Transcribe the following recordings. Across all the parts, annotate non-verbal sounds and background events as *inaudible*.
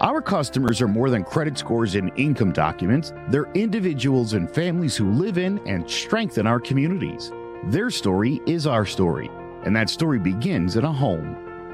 Our customers are more than credit scores and income documents, they're individuals and families who live in and strengthen our communities. Their story is our story, and that story begins in a home.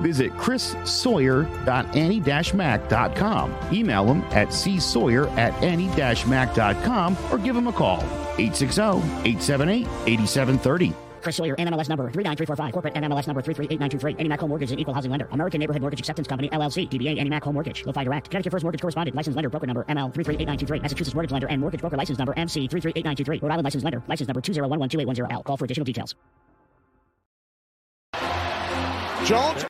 Visit chrissawyer.annie-mac.com. Email him at csawyer at annie-mac.com or give him a call. 860-878-8730. Chris Sawyer, NMLS number 39345, corporate NMLS number 338923, AnnieMac Home Mortgage and Equal Housing Lender, American Neighborhood Mortgage Acceptance Company, LLC, DBA AnnieMac Home Mortgage, Lo-Fi Direct, Connecticut First Mortgage Correspondent, License Lender, Broker Number, ML 338923, Massachusetts Mortgage Lender and Mortgage Broker License Number, MC 338923, Rhode Island License Lender, License Number 201128110L. Call for additional details. Jones.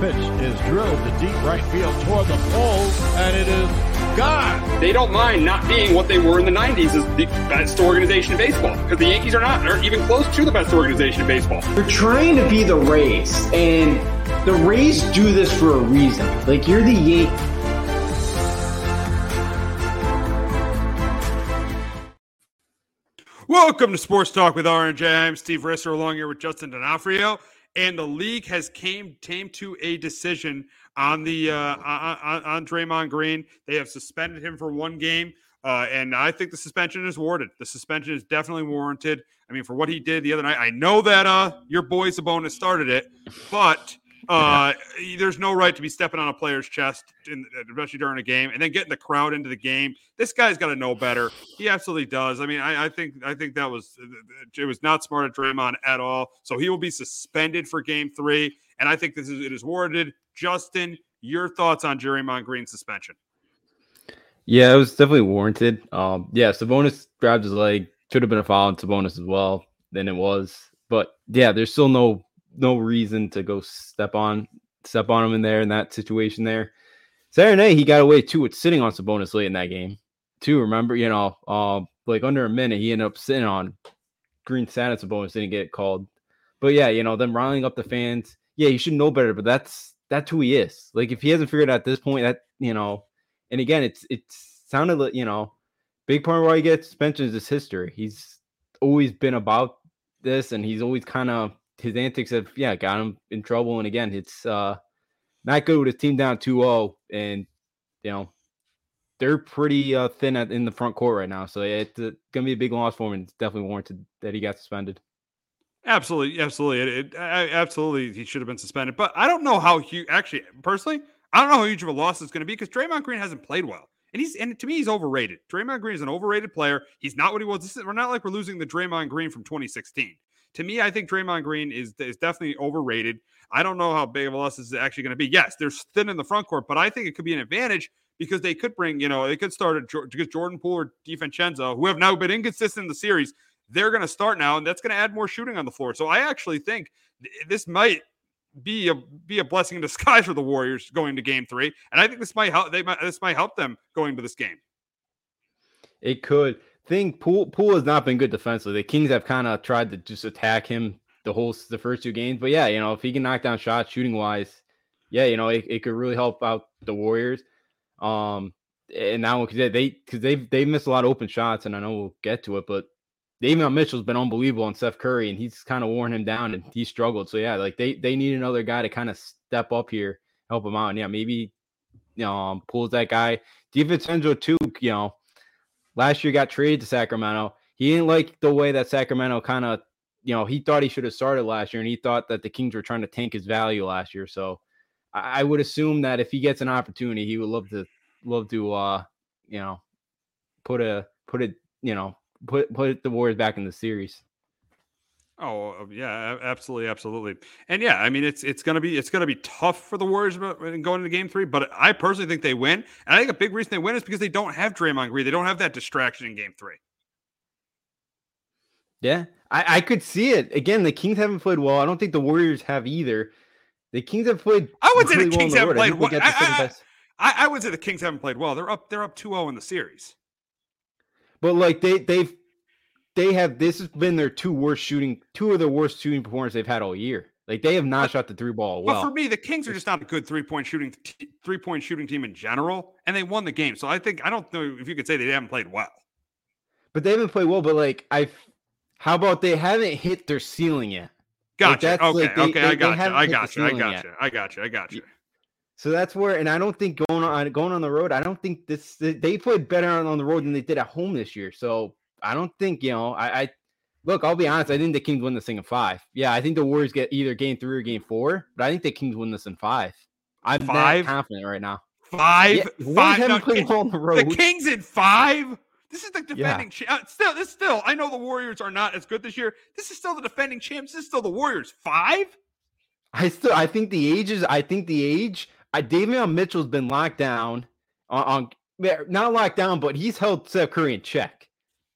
Pitch is drilled to deep right field toward the pole, and it is gone. They don't mind not being what they were in the 90s as the best organization in baseball because the Yankees are not, or even close to the best organization in baseball. They're trying to be the Rays, and the Rays do this for a reason. Like, you're the Yankees. Welcome to Sports Talk with RNJ. I'm Steve Risser along here with Justin D'Onofrio. And the league has came came to a decision on the uh, on, on Draymond Green. They have suspended him for one game, uh, and I think the suspension is warranted. The suspension is definitely warranted. I mean, for what he did the other night, I know that uh, your boy Sabonis started it, but uh, there's no right to be stepping on a player's chest, in, especially during a game, and then getting the crowd into the game. This guy's got to know better. He absolutely does. I mean, I, I, think I think that was it was not smart of Draymond at all. So he will be suspended for Game Three, and I think this is it is warranted. Justin, your thoughts on Draymond Green's suspension? Yeah, it was definitely warranted. Um, yeah, Sabonis grabbed his leg. Should have been a foul on Sabonis as well. Then it was, but yeah, there's still no no reason to go step on step on him in there in that situation there. Saturday he got away too with sitting on Sabonis late in that game. Too remember, you know, uh, like under a minute he ended up sitting on Green sat at Sabonis didn't get called. But yeah, you know, them riling up the fans. Yeah, you should know better, but that's that's who he is. Like if he hasn't figured out this point, that you know, and again, it's it's sounded like you know, big part of why he gets suspension is his history. He's always been about this, and he's always kind of his antics have yeah got him in trouble. And again, it's uh not good with his team down 2-0 and you know they're pretty uh, thin at, in the front court right now. So it's uh, gonna be a big loss for him, and it's definitely warranted that he got suspended. Absolutely, absolutely, it, it, absolutely, he should have been suspended. But I don't know how huge. Actually, personally, I don't know how huge of a loss it's going to be because Draymond Green hasn't played well, and he's and to me he's overrated. Draymond Green is an overrated player. He's not what he was. Is, we're not like we're losing the Draymond Green from 2016 to me, I think Draymond Green is is definitely overrated. I don't know how big of a loss this is actually going to be. Yes, they're thin in the front court, but I think it could be an advantage because they could bring, you know, they could start because Jordan Poole or DiVincenzo, who have now been inconsistent in the series, they're going to start now, and that's going to add more shooting on the floor. So I actually think this might be a be a blessing in *laughs* disguise for the Warriors going to Game Three, and I think this might help. They might this might help them going to this game. It could thing Poole Poole has not been good defensively. The Kings have kind of tried to just attack him the whole the first two games. But yeah, you know, if he can knock down shots shooting wise, yeah, you know, it, it could really help out the Warriors. Um, and now because they because they've they've missed a lot of open shots, and I know we'll get to it, but Davion Mitchell's been unbelievable on Steph Curry, and he's kind of worn him down, and he struggled. So yeah, like they they need another guy to kind of step up here, help him out. And yeah, maybe you know um, Poole's that guy. DiVincenzo too. You know, last year got traded to Sacramento. He didn't like the way that Sacramento kind of you know he thought he should have started last year, and he thought that the Kings were trying to tank his value last year. So I, I would assume that if he gets an opportunity, he would love to love to uh you know put a put it you know put put the Warriors back in the series. Oh uh, yeah, absolutely, absolutely, and yeah, I mean it's it's gonna be it's gonna be tough for the Warriors going into Game Three, but I personally think they win, and I think a big reason they win is because they don't have Draymond Green, they don't have that distraction in Game Three. Yeah, I, I could see it. Again, the Kings haven't played well. I don't think the Warriors have either. The Kings have played. I would really say the Kings well haven't played well. I, I, I, would say the Kings haven't played well. They're up. They're up 2-0 in the series. But like they they've they have this has been their two worst shooting, two of the worst shooting performances they've had all year. Like they have not but, shot the three ball well. But for me, the Kings are just not a good three point shooting three point shooting team in general, and they won the game. So I think I don't know if you could say they haven't played well. But they haven't played well. But like I, how about they haven't hit their ceiling yet? Gotcha. Like okay. Like they, okay. They, I got you. I got you. I got you. I got you. I got you. So that's where, and I don't think going on going on the road. I don't think this they played better on the road than they did at home this year. So I don't think you know. I, I look. I'll be honest. I think the Kings win this thing in five. Yeah, I think the Warriors get either game three or game four, but I think the Kings win this in five. I'm five? confident right now. Five, yeah, five. No, well on the, road. the Kings in five. This is the defending yeah. champ. Uh, still, this still. I know the Warriors are not as good this year. This is still the defending champs. This is still the Warriors. Five. I still. I think the age is. I think the age. I Davion Mitchell's been locked down on, on not locked down, but he's held Steph Curry in check.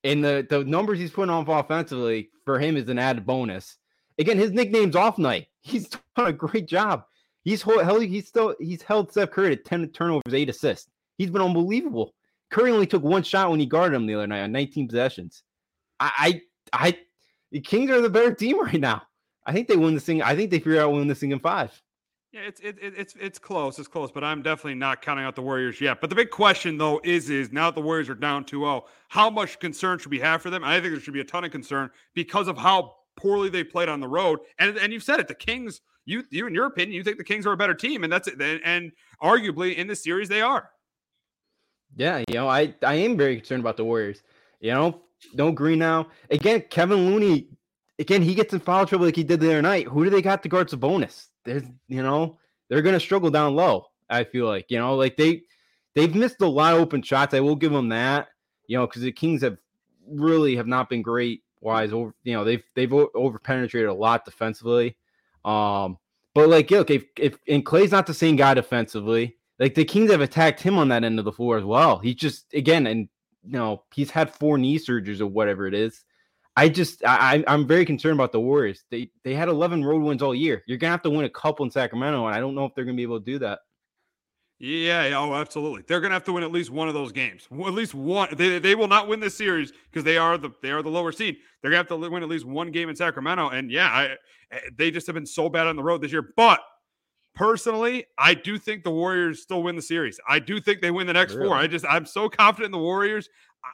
And the, the numbers he's putting on offensively for him is an added bonus. Again, his nickname's off night. *laughs* He's done a great job. He's held, he's still he's held Steph Curry to 10 turnovers, eight assists. He's been unbelievable. Curry only took one shot when he guarded him the other night on 19 possessions. I I, I the Kings are the better team right now. I think they win this thing. I think they figure out win this thing in five. Yeah, it's it, it's it's close. It's close, but I'm definitely not counting out the Warriors yet. But the big question though is is now that the Warriors are down 2-0, how much concern should we have for them? I think there should be a ton of concern because of how poorly they played on the road. And and you've said it, the Kings, you you in your opinion, you think the Kings are a better team, and that's it. And, and arguably in this series they are. Yeah, you know, I I am very concerned about the Warriors. You know, no Green now. Again, Kevin Looney. Again, he gets in foul trouble like he did the other night. Who do they got to guard Sabonis? There's you know they're gonna struggle down low. I feel like you know like they they've missed a lot of open shots. I will give them that. You know because the Kings have really have not been great wise over. You know they've they've over penetrated a lot defensively. Um, but like look if if and Clay's not the same guy defensively. Like the Kings have attacked him on that end of the floor as well. He's just again and you know he's had four knee surgeries or whatever it is. I just I I'm very concerned about the Warriors. They they had 11 road wins all year. You're gonna have to win a couple in Sacramento, and I don't know if they're gonna be able to do that. Yeah, oh, absolutely. They're gonna have to win at least one of those games. At least one. They, they will not win this series because they are the they are the lower seed. They're gonna have to win at least one game in Sacramento. And yeah, I, eh, they just have been so bad on the road this year. But personally, I do think the Warriors still win the series. I do think they win the next really? four. I just I'm so confident in the Warriors.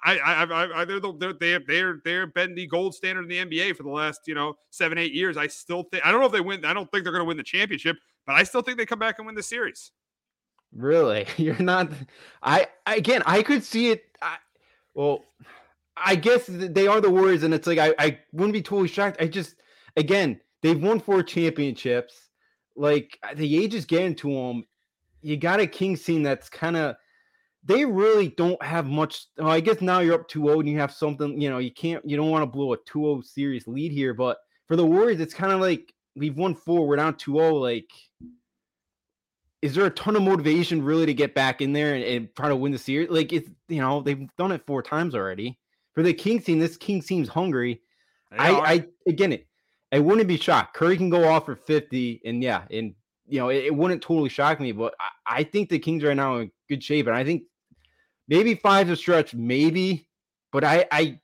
I, I, I, they're the, they're, they have, they're, they're been the gold standard in the NBA for the last, you know, seven, eight years. I still think, I don't know if they win. I don't think they're going to win the championship, but I still think they come back and win the series. Really? *laughs* You're not, I, again, I could see it. I, well, I guess they are the Warriors, and it's like, I, I wouldn't be totally shocked. I just, again, they've won four championships. Like, uh, the age is getting to them. You got a Kings team that's kind of, they really don't have much. Well, I guess now you're up 2 and you have something, you know, you can't, you don't want to blow a 2 series lead here. But for the Warriors, it's kind of like we've won four, we're down 2 Like, is there a ton of motivation really to get back in there and, and try to win the series? Like, it's, you know, they've done it four times already. For the Kings team, this King seems hungry. I, I, again, it, I wouldn't be shocked. Curry can go off for 50, and yeah, and you know, it, it, wouldn't totally shock me, but I, I, think the Kings right now are in good shape, and I think maybe five's a stretch, maybe, but I I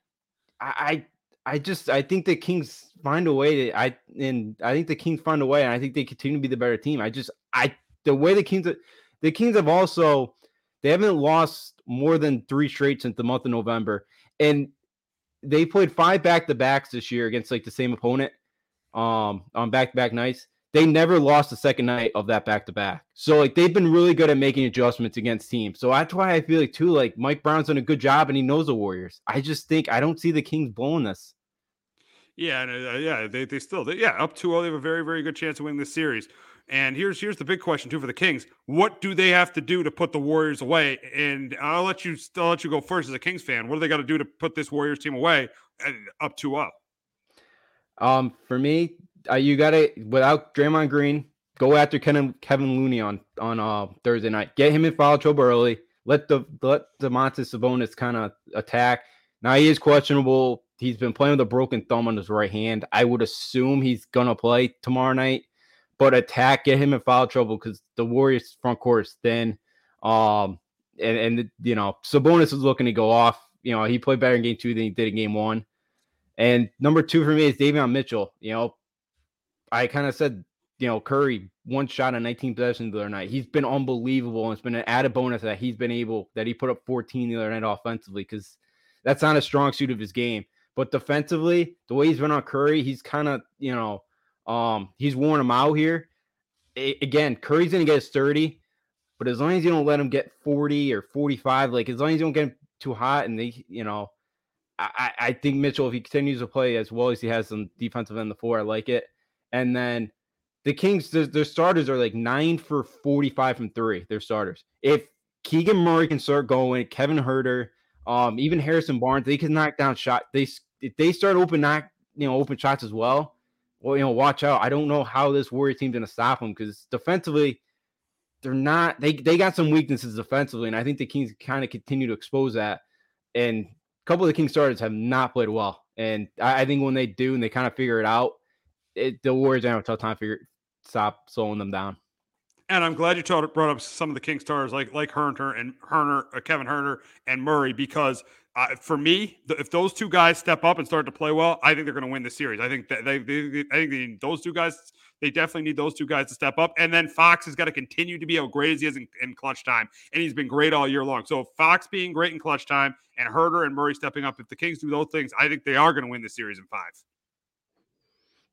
I I just I think the Kings find a way to I and I think the Kings find a way, and I think they continue to be the better team. I just I the way the Kings the Kings have also they haven't lost more than three straight since the month of November. And they played five back to backs this year against like the same opponent um on back to back nights. They never lost the second night of that back to back. So like they've been really good at making adjustments against teams. So that's why I feel like too like Mike Brown's done a good job and he knows the Warriors. I just think I don't see the Kings blowing this. Yeah, and, uh, yeah, they, they still, they, yeah, up 2 0, they have a very, very good chance of winning this series. And here's here's the big question too for the Kings: What do they have to do to put the Warriors away? And I'll let you I'll let you go first as a Kings fan. What do they got to do to put this Warriors team away And up 2-0? Um, for me, uh, you got to without Draymond Green, go after Kevin Kevin Looney on on uh, Thursday night. Get him in foul trouble early. Let the let Domantas Sabonis kind of attack. Now he is questionable. He's been playing with a broken thumb on his right hand. I would assume he's gonna play tomorrow night but attack, get him in foul trouble because the Warriors front court is thin. Um, and and you know Sabonis is looking to go off. You know he played better in game two than he did in game one. And number two for me is Davion Mitchell. You know, I kind of said you know Curry one shot on 19 possessions the other night. He's been unbelievable, and it's been an added bonus that he's been able that he put up 14 the other night offensively because that's not a strong suit of his game. But defensively, the way he's been on Curry, he's kind of you know um, he's worn him out here. Again, Curry's gonna get his 30, but as long as you don't let him get 40 or 45, like as long as you don't get him too hot and they, you know, I, I think Mitchell, if he continues to play as well as he has some defensive end of the floor, I like it. And then the Kings, their, their starters are like nine for 45 from three. Their starters. If Keegan Murray can start going, Kevin Huerter, um, even Harrison Barnes, they can knock down shot. They if they start open knock, you know, open shots as well well, you know, watch out. I don't know how this Warrior team's to stop them because defensively, they're not. They they got some weaknesses defensively, and I think the Kings kind of continue to expose that. And a couple of the Kings starters have not played well, and I, I think when they do and they kind of figure it out, it, the Warriors have a tough time figure stop slowing them down. And I'm glad you brought up some of the King stars like like Huerter and Herner, uh, Kevin Huerter and Murray because uh, for me, the, if those two guys step up and start to play well, I think they're going to win the series. I think that they, they, I think they, those two guys, they definitely need those two guys to step up. And then Fox has got to continue to be how great as he is in, in, clutch time, and he's been great all year long. So Fox being great in clutch time and Huerter and Murray stepping up, if the Kings do those things, I think they are going to win the series in five.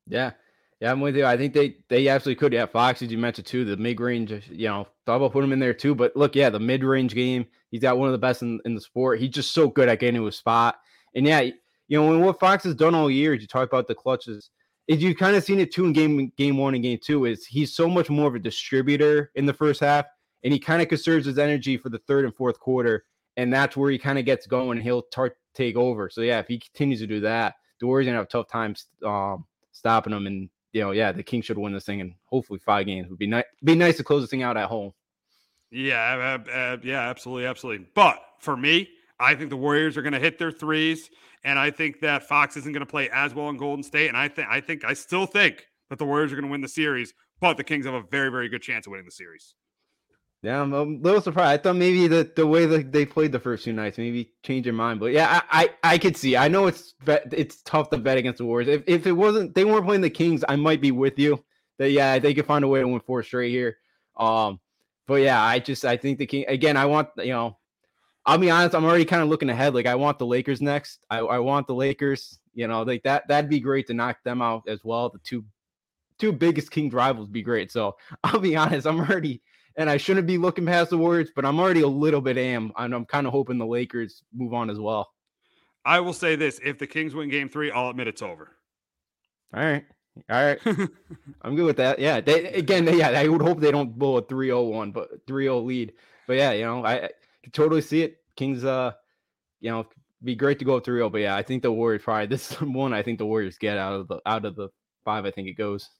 Yeah, yeah, I'm with you. I think they they absolutely could. Yeah, Fox, as you mentioned too, the mid range. You know, thought about putting him in there too. But look, yeah, the mid range game. He's got one of the best in, in the sport. He's just so good at getting to a spot. And yeah, you know, when what Fox has done all year, you talk about the clutches. Is you kind of seen it too in game game one and game two. Is he's so much more of a distributor in the first half, and he kind of conserves his energy for the third and fourth quarter, and that's where he kind of gets going. And he'll tar- take over. So yeah, if he continues to do that, the Warriors gonna have a tough time um, stopping them. and you know, yeah, the Kings should win this thing and hopefully five games would be nice. Be nice to close this thing out at home. Yeah, uh, uh, yeah, absolutely, absolutely. But for me, I think the Warriors are going to hit their threes, and I think that Fox isn't going to play as well in Golden State. And I think, I think, I still think that the Warriors are going to win the series, but the Kings have a very, very good chance of winning the series. Yeah, I'm a little surprised. I thought maybe the, the way that they played the first two nights, maybe change your mind. But yeah, I, I, I could see. I know it's it's tough to bet against the Warriors. If, if it wasn't they weren't playing the Kings, I might be with you. That yeah, they could find a way to win four straight here. Um, but yeah, I just I think the King again. I want you know, I'll be honest. I'm already kind of looking ahead. Like I want the Lakers next. I, I want the Lakers. You know, like that that'd be great to knock them out as well. The two two biggest Kings rivals be great. So *laughs* I'll be honest. I'm already and I shouldn't be looking past the Warriors, but I'm already a little bit am, and I'm kind of hoping the Lakers move on as well. I will say this: if the Kings win Game Three, I'll admit it's over. All right, all right, *laughs* I'm good with that. Yeah, they, again, yeah, I would hope they don't blow a 3-0 one, but 3-0 lead. But yeah, you know, I, I totally see it. Kings, uh, you know, be great to go 3-0, but yeah, I think the Warriors probably this *laughs* one. I think the Warriors get out of the out of the five. I think it goes.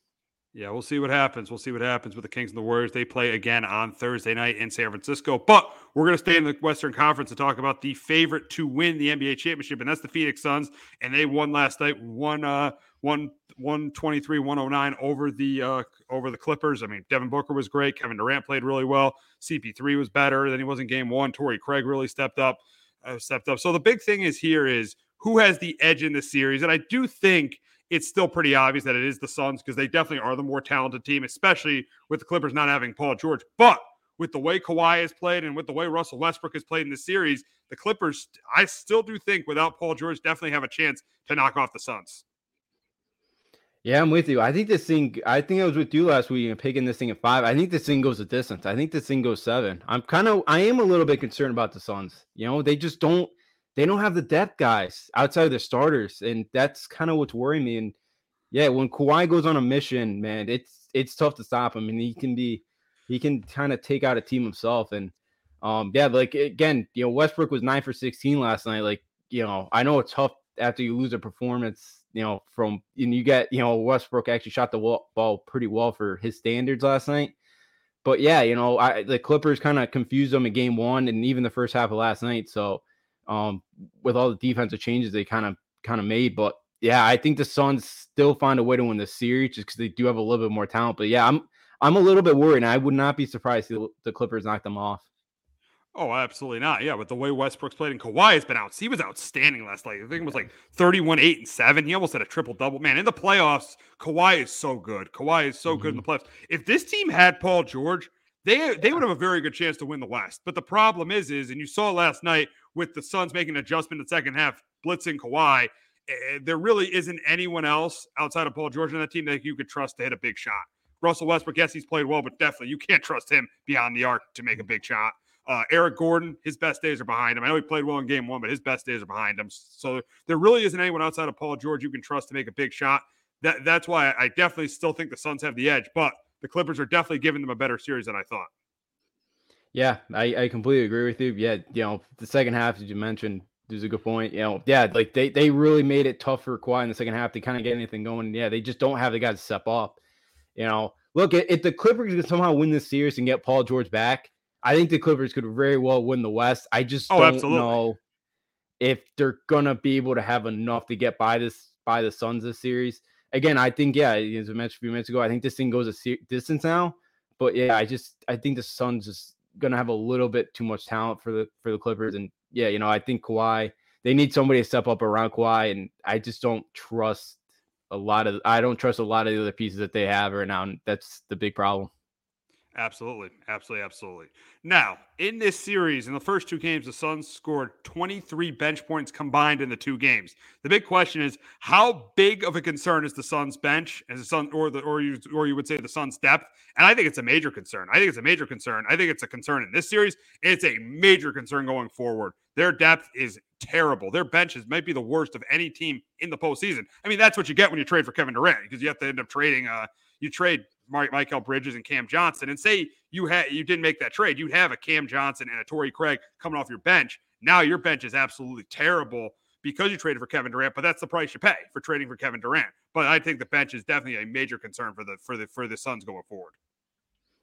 Yeah, we'll see what happens. We'll see what happens with the Kings and the Warriors. They play again on Thursday night in San Francisco. But we're going to stay in the Western Conference and talk about the favorite to win the NBA championship, and that's the Phoenix Suns. And they won last night, one uh one 123 109 over the uh over the Clippers. I mean, Devin Booker was great. Kevin Durant played really well. CP3 was better than he was in game one. Torrey Craig really stepped up, uh, stepped up. So the big thing is here is who has the edge in the series. And I do think it's still pretty obvious that it is the Suns because they definitely are the more talented team, especially with the Clippers not having Paul George. But with the way Kawhi has played and with the way Russell Westbrook has played in the series, the Clippers, I still do think without Paul George, definitely have a chance to knock off the Suns. Yeah, I'm with you. I think this thing, I think I was with you last week and picking this thing at five. I think this thing goes a distance. I think this thing goes seven. I'm kind of, I am a little bit concerned about the Suns. You know, they just don't, they don't have the depth guys outside of their starters. And that's kind of what's worrying me. And yeah, when Kawhi goes on a mission, man, it's, it's tough to stop him. And he can be, he can kind of take out a team himself. And um, yeah, like again, you know, Westbrook was nine for 16 last night. Like, you know, I know it's tough after you lose a performance, you know, from and you get, you know, Westbrook actually shot the ball pretty well for his standards last night. But yeah, you know, I the Clippers kind of confused them in game one and even the first half of last night. So um with all the defensive changes they kind of kind of made. But yeah, I think the Suns still find a way to win the series just because they do have a little bit more talent. But yeah, I'm I'm a little bit worried, and I would not be surprised if the Clippers knock them off. Oh, absolutely not. Yeah, but the way Westbrook's played and Kawhi has been out, he was outstanding last night. I think it was like 31, 8, and 7. He almost had a triple double. Man, in the playoffs, Kawhi is so good. Kawhi is so mm-hmm. good in the mm-hmm. playoffs. If this team had Paul George, they they would have a very good chance to win the West. But the problem is, is, and you saw last night with the Suns making an adjustment in the second half, blitzing Kawhi, eh, there really isn't anyone else outside of Paul George on that team that you could trust to hit a big shot. Russell Westbrook, yes, he's played well, but definitely you can't trust him beyond the arc to make a big shot. Uh, Eric Gordon, his best days are behind him. I know he played well in game one, but his best days are behind him. So there really isn't anyone outside of Paul George you can trust to make a big shot. That, that's why I definitely still think the Suns have the edge, but the Clippers are definitely giving them a better series than I thought. Yeah, I, I completely agree with you. Yeah, you know, the second half, as you mentioned, there's a good point. You know, yeah, like they they really made it tough for Kawhi in the second half to kind of get anything going. Yeah, they just don't have the guys to step up. You know, look, if the Clippers could somehow win this series and get Paul George back, I think the Clippers could very well win the West. I just oh, don't absolutely. know if they're gonna be able to have enough to get by this by the Suns this series. Again, I think yeah, as I mentioned a few minutes ago, I think this thing goes a se- distance now. But yeah, I just I think the Suns is gonna have a little bit too much talent for the for the Clippers, and yeah, you know I think Kawhi they need somebody to step up around Kawhi, and I just don't trust a lot of I don't trust a lot of the other pieces that they have right now, and that's the big problem. Absolutely. Absolutely. Absolutely. Now, in this series, in the first two games, the Suns scored 23 bench points combined in the two games. The big question is how big of a concern is the Suns bench as the Sun or the or you or you would say the Suns depth? And I think it's a major concern. I think it's a major concern. I think it's a concern in this series. It's a major concern going forward. Their depth is terrible. Their benches might be the worst of any team in the postseason. I mean, that's what you get when you trade for Kevin Durant because you have to end up trading uh you trade Mikal Bridges and Cam Johnson, and say you had you didn't make that trade, you'd have a Cam Johnson and a Torrey Craig coming off your bench. Now your bench is absolutely terrible because you traded for Kevin Durant, but that's the price you pay for trading for Kevin Durant. But I think the bench is definitely a major concern for the for the for the Suns going forward.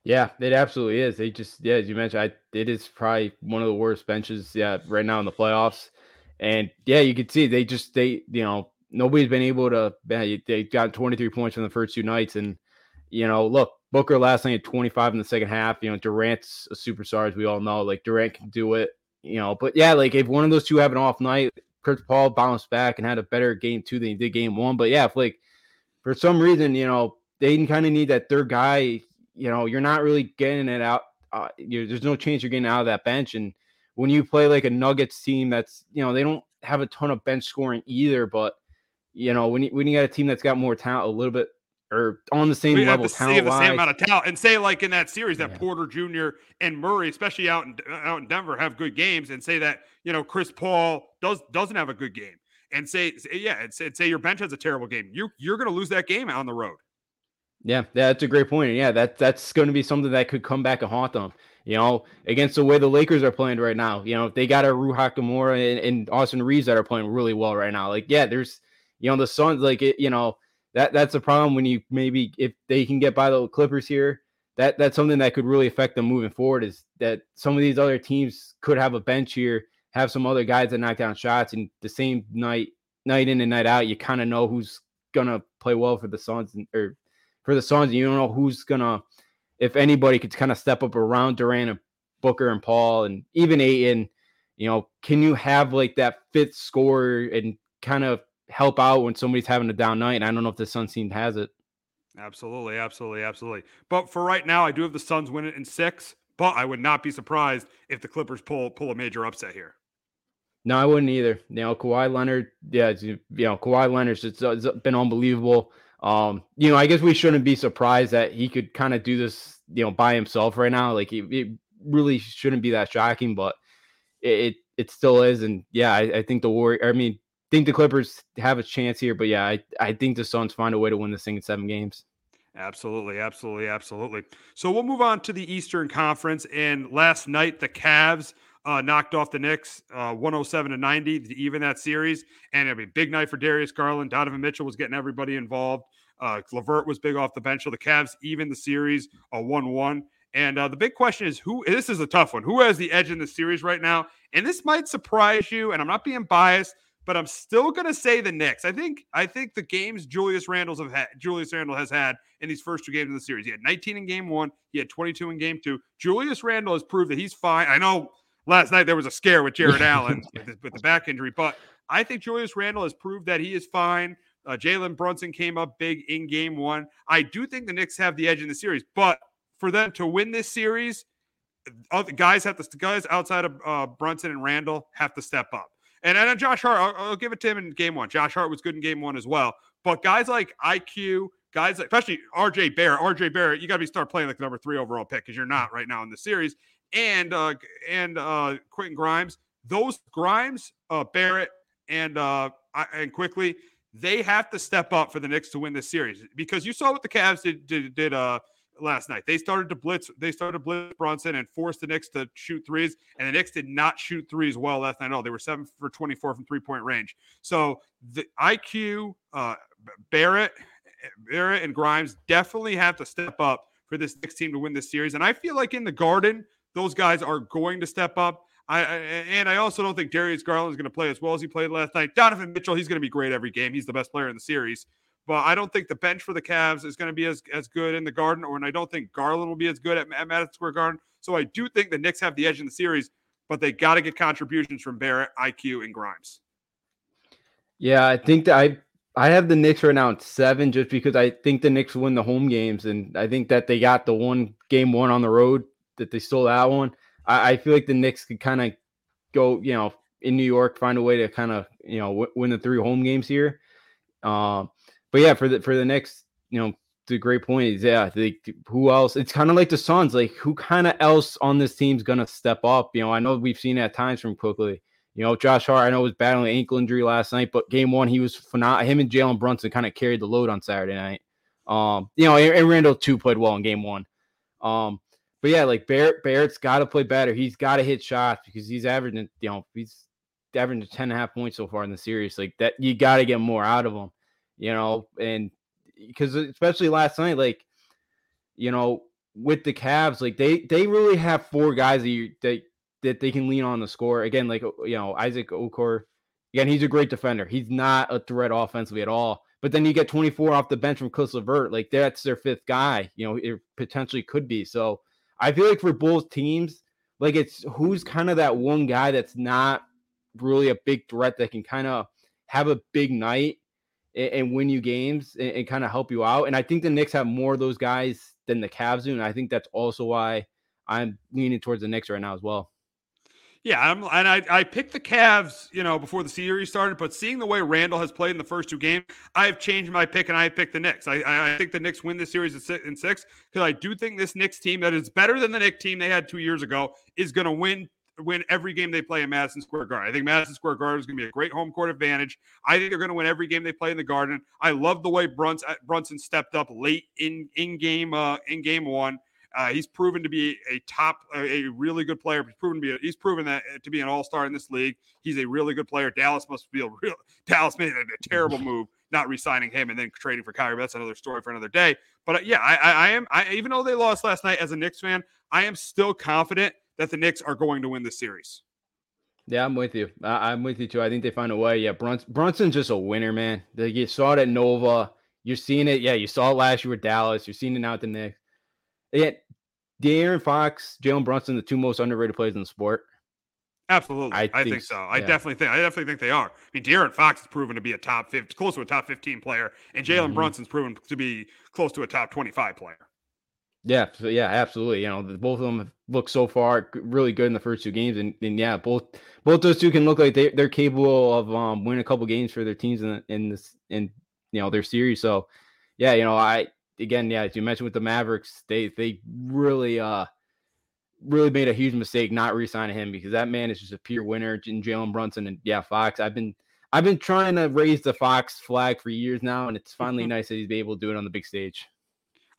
Yeah, it absolutely is. They just yeah, as you mentioned, I, it is probably one of the worst benches yeah right now in the playoffs. And yeah, you can see they just they you know nobody's been able to they got 23 points from the first two nights and you know, look, Booker last night at 25 in the second half. You know, Durant's a superstar, as we all know. Like Durant can do it. You know, but yeah, like if one of those two have an off night, Chris Paul bounced back and had a better game two than he did game one. But yeah, if like for some reason, you know, they kind of need that third guy. You know, you're not really getting it out. Uh, there's no chance you're getting out of that bench. And when you play like a Nuggets team, that's you know they don't have a ton of bench scoring either. But you know when you when you got a team that's got more talent, a little bit or on the same level, talent the same amount of talent, and say like in that series that yeah. Porter Jr. and Murray, especially out in uh, out in Denver, have good games, and say that you know Chris Paul does doesn't have a good game, and say, say yeah, and say, say your bench has a terrible game, you you're going to lose that game on the road. Yeah, that's a great point. Yeah, that that's going to be something that could come back and haunt them. You know, against the way the Lakers are playing right now. You know, they got a Rui Hachimura and, and Austin Reaves that are playing really well right now. Like, yeah, there's you know the Suns. Like, it, you know that that's a problem when you maybe if they can get by the Clippers here. That that's something that could really affect them moving forward. Is that some of these other teams could have a bench here, have some other guys that knock down shots, and the same night, night in and night out, you kind of know who's gonna play well for the Suns and, or for the Suns. You don't know who's gonna, if anybody could kind of step up around Durant and Booker and Paul and even Ayton. You know, can you have like that fifth scorer and kind of help out when somebody's having a down night. And I don't know if the Suns team has it. Absolutely, absolutely, absolutely. But for right now, I do have the Suns winning in six. but I would not be surprised if the Clippers pull pull a major upset here. No, I wouldn't either. You know, Kawhi Leonard, yeah, you know, Kawhi Leonard's it's, it's been unbelievable. Um, you know, I guess we shouldn't be surprised that he could kind of do this, you know, by himself right now. Like it, it really shouldn't be that shocking, but it it, it still is. And yeah, I, I think the war. I mean, think the Clippers have a chance here, but yeah, I, I think the Suns find a way to win this thing in seven games. Absolutely, absolutely, absolutely. So we'll move on to the Eastern Conference. And last night, the Cavs uh, knocked off the Knicks uh, 107 to 90 to even that series. And it'll be a big night for Darius Garland. Donovan Mitchell was getting everybody involved. Uh, LeVert was big off the bench. So the Cavs even the series a 1 1. And uh, the big question is who this is a tough one. Who has the edge in the series right now? And this might surprise you. And I'm not being biased but I'm still going to say the Knicks. I think I think the games Julius Randle's have had, Julius Randle has had in these first two games of the series. He had 19 in game one. He had 22 in game two. Julius Randle has proved that he's fine. I know last night there was a scare with Jarrett Allen *laughs* with, the, with, the, back injury, but I think Julius Randle has proved that he is fine. Uh, Jalen Brunson came up big in game one. I do think the Knicks have the edge in the series, but for them to win this series, other guys have to guys outside of uh, Brunson and Randle have to step up. And then Josh Hart, I'll, I'll, give it to him in game one. Josh Hart was good in game one as well. But guys like IQ, guys like, especially RJ Barrett, RJ Barrett, you got to be start playing like the number three overall pick because you're not right now in the series. And uh and uh Quentin Grimes, those Grimes, uh Barrett, and uh and Quickley, they have to step up for the Knicks to win this series because you saw what the Cavs did did, did uh last night. They started to blitz. They started to blitz Brunson and forced the Knicks to shoot threes, and the Knicks did not shoot threes well last night. No, they were seven for twenty-four from three-point range. So the IQ, uh, Barrett, Barrett, and Grimes definitely have to step up for this Knicks team to win this series. And I feel like in the Garden, those guys are going to step up. I, and I also don't think Darius Garland is going to play as well as he played last night. Donovan Mitchell, he's going to be great every game. He's the best player in the series. But I don't think the bench for the Cavs is going to be as, as good in the Garden, or and I don't think Garland will be as good at, at Madison Square Garden. So I do think the Knicks have the edge in the series, but they got to get contributions from Barrett, IQ, and Grimes. Yeah, I think that I I have the Knicks right now at seven, just because I think the Knicks win the home games, and I think that they got the one game one on the road that they stole that one. I, I feel like the Knicks could kind of go, you know, in New York, find a way to kind of you know w- win the three home games here. Um, but yeah, for the for the next, you know, the great point is yeah, the, who else? It's kind of like the Suns. Like who kind of else on this team's gonna step up? You know, I know we've seen at times from Quickley. You know, Josh Hart, I know was battling ankle injury last night, but game one he was phenomenal. Him and Jalen Brunson kind of carried the load on Saturday night. Um, you know, and, and Randle too played well in game one. Um, but yeah, like Barrett, Barrett's got to play better. He's got to hit shots because he's averaging, you know, he's averaging 10 and a half points so far in the series. Like that, you got to get more out of him you know, and because especially last night, like, you know, with the Cavs, like they they really have four guys that you, that that they can lean on the score. Again, like you know, Isaac Okoro, again, he's a great defender. He's not a threat offensively at all. But then you get 24 off the bench from Caris LeVert. Like that's their fifth guy. You know, it potentially could be. So I feel like for both teams, like it's who's kind of that one guy that's not really a big threat that can kind of have a big night and, and win you games and, and kind of help you out. And I think the Knicks have more of those guys than the Cavs do. And I think that's also why I'm leaning towards the Knicks right now as well. Yeah, I'm, and I, I picked the Cavs, you know, before the series started, but seeing the way Randle has played in the first two games, I've changed my pick and I picked the Knicks. I, I think the Knicks win the series in six because I do think this Knicks team that is better than the Knicks team they had two years ago is going to win win every game they play in Madison Square Garden. I think Madison Square Garden is going to be a great home court advantage. I think they're going to win every game they play in the Garden. I love the way Brunson, uh, Brunson stepped up late in in game uh, in game one. Uh, he's proven to be a top, a really good player. He's proven to be, a, he's proven that uh, to be an all star in this league. He's a really good player. Dallas must feel *laughs* real. Dallas made a, a terrible *laughs* move not re-signing him and then trading for Kyrie. But that's another story for another day. But uh, yeah, I, I, I am. I, even though they lost last night, as a Knicks fan, I am still confident that the Knicks are going to win the series. Yeah, I'm with you. I, am with you too. I think they find a way. Yeah, Brunson, Brunson's just a winner, man. You saw it at Nova. You're seeing it. Yeah, you saw it last year with Dallas. You're seeing it now at the Knicks. Yeah, De'Aaron Fox, Jalen Brunson, the two most underrated players in the sport. Absolutely, I, I think, think, so. I yeah. definitely think. I definitely think they are. I mean, De'Aaron Fox has proven to be a top 50, close to a top 15 player, and Jalen mm-hmm. Brunson's proven to be close to a top 25 player. Yeah, so yeah, absolutely. You know, both of them look so far really good in the first two games, and, and yeah, both both those two can look like they they're capable of um, winning a couple games for their teams in in this in you know their series. So yeah, you know, I again, yeah, as you mentioned with the Mavericks, they they really uh really made a huge mistake not re-signing him because that man is just a pure winner in Jalen Brunson and yeah, Fox. I've been I've been trying to raise the Fox flag for years now, and it's finally *laughs* nice that he's able to do it on the big stage.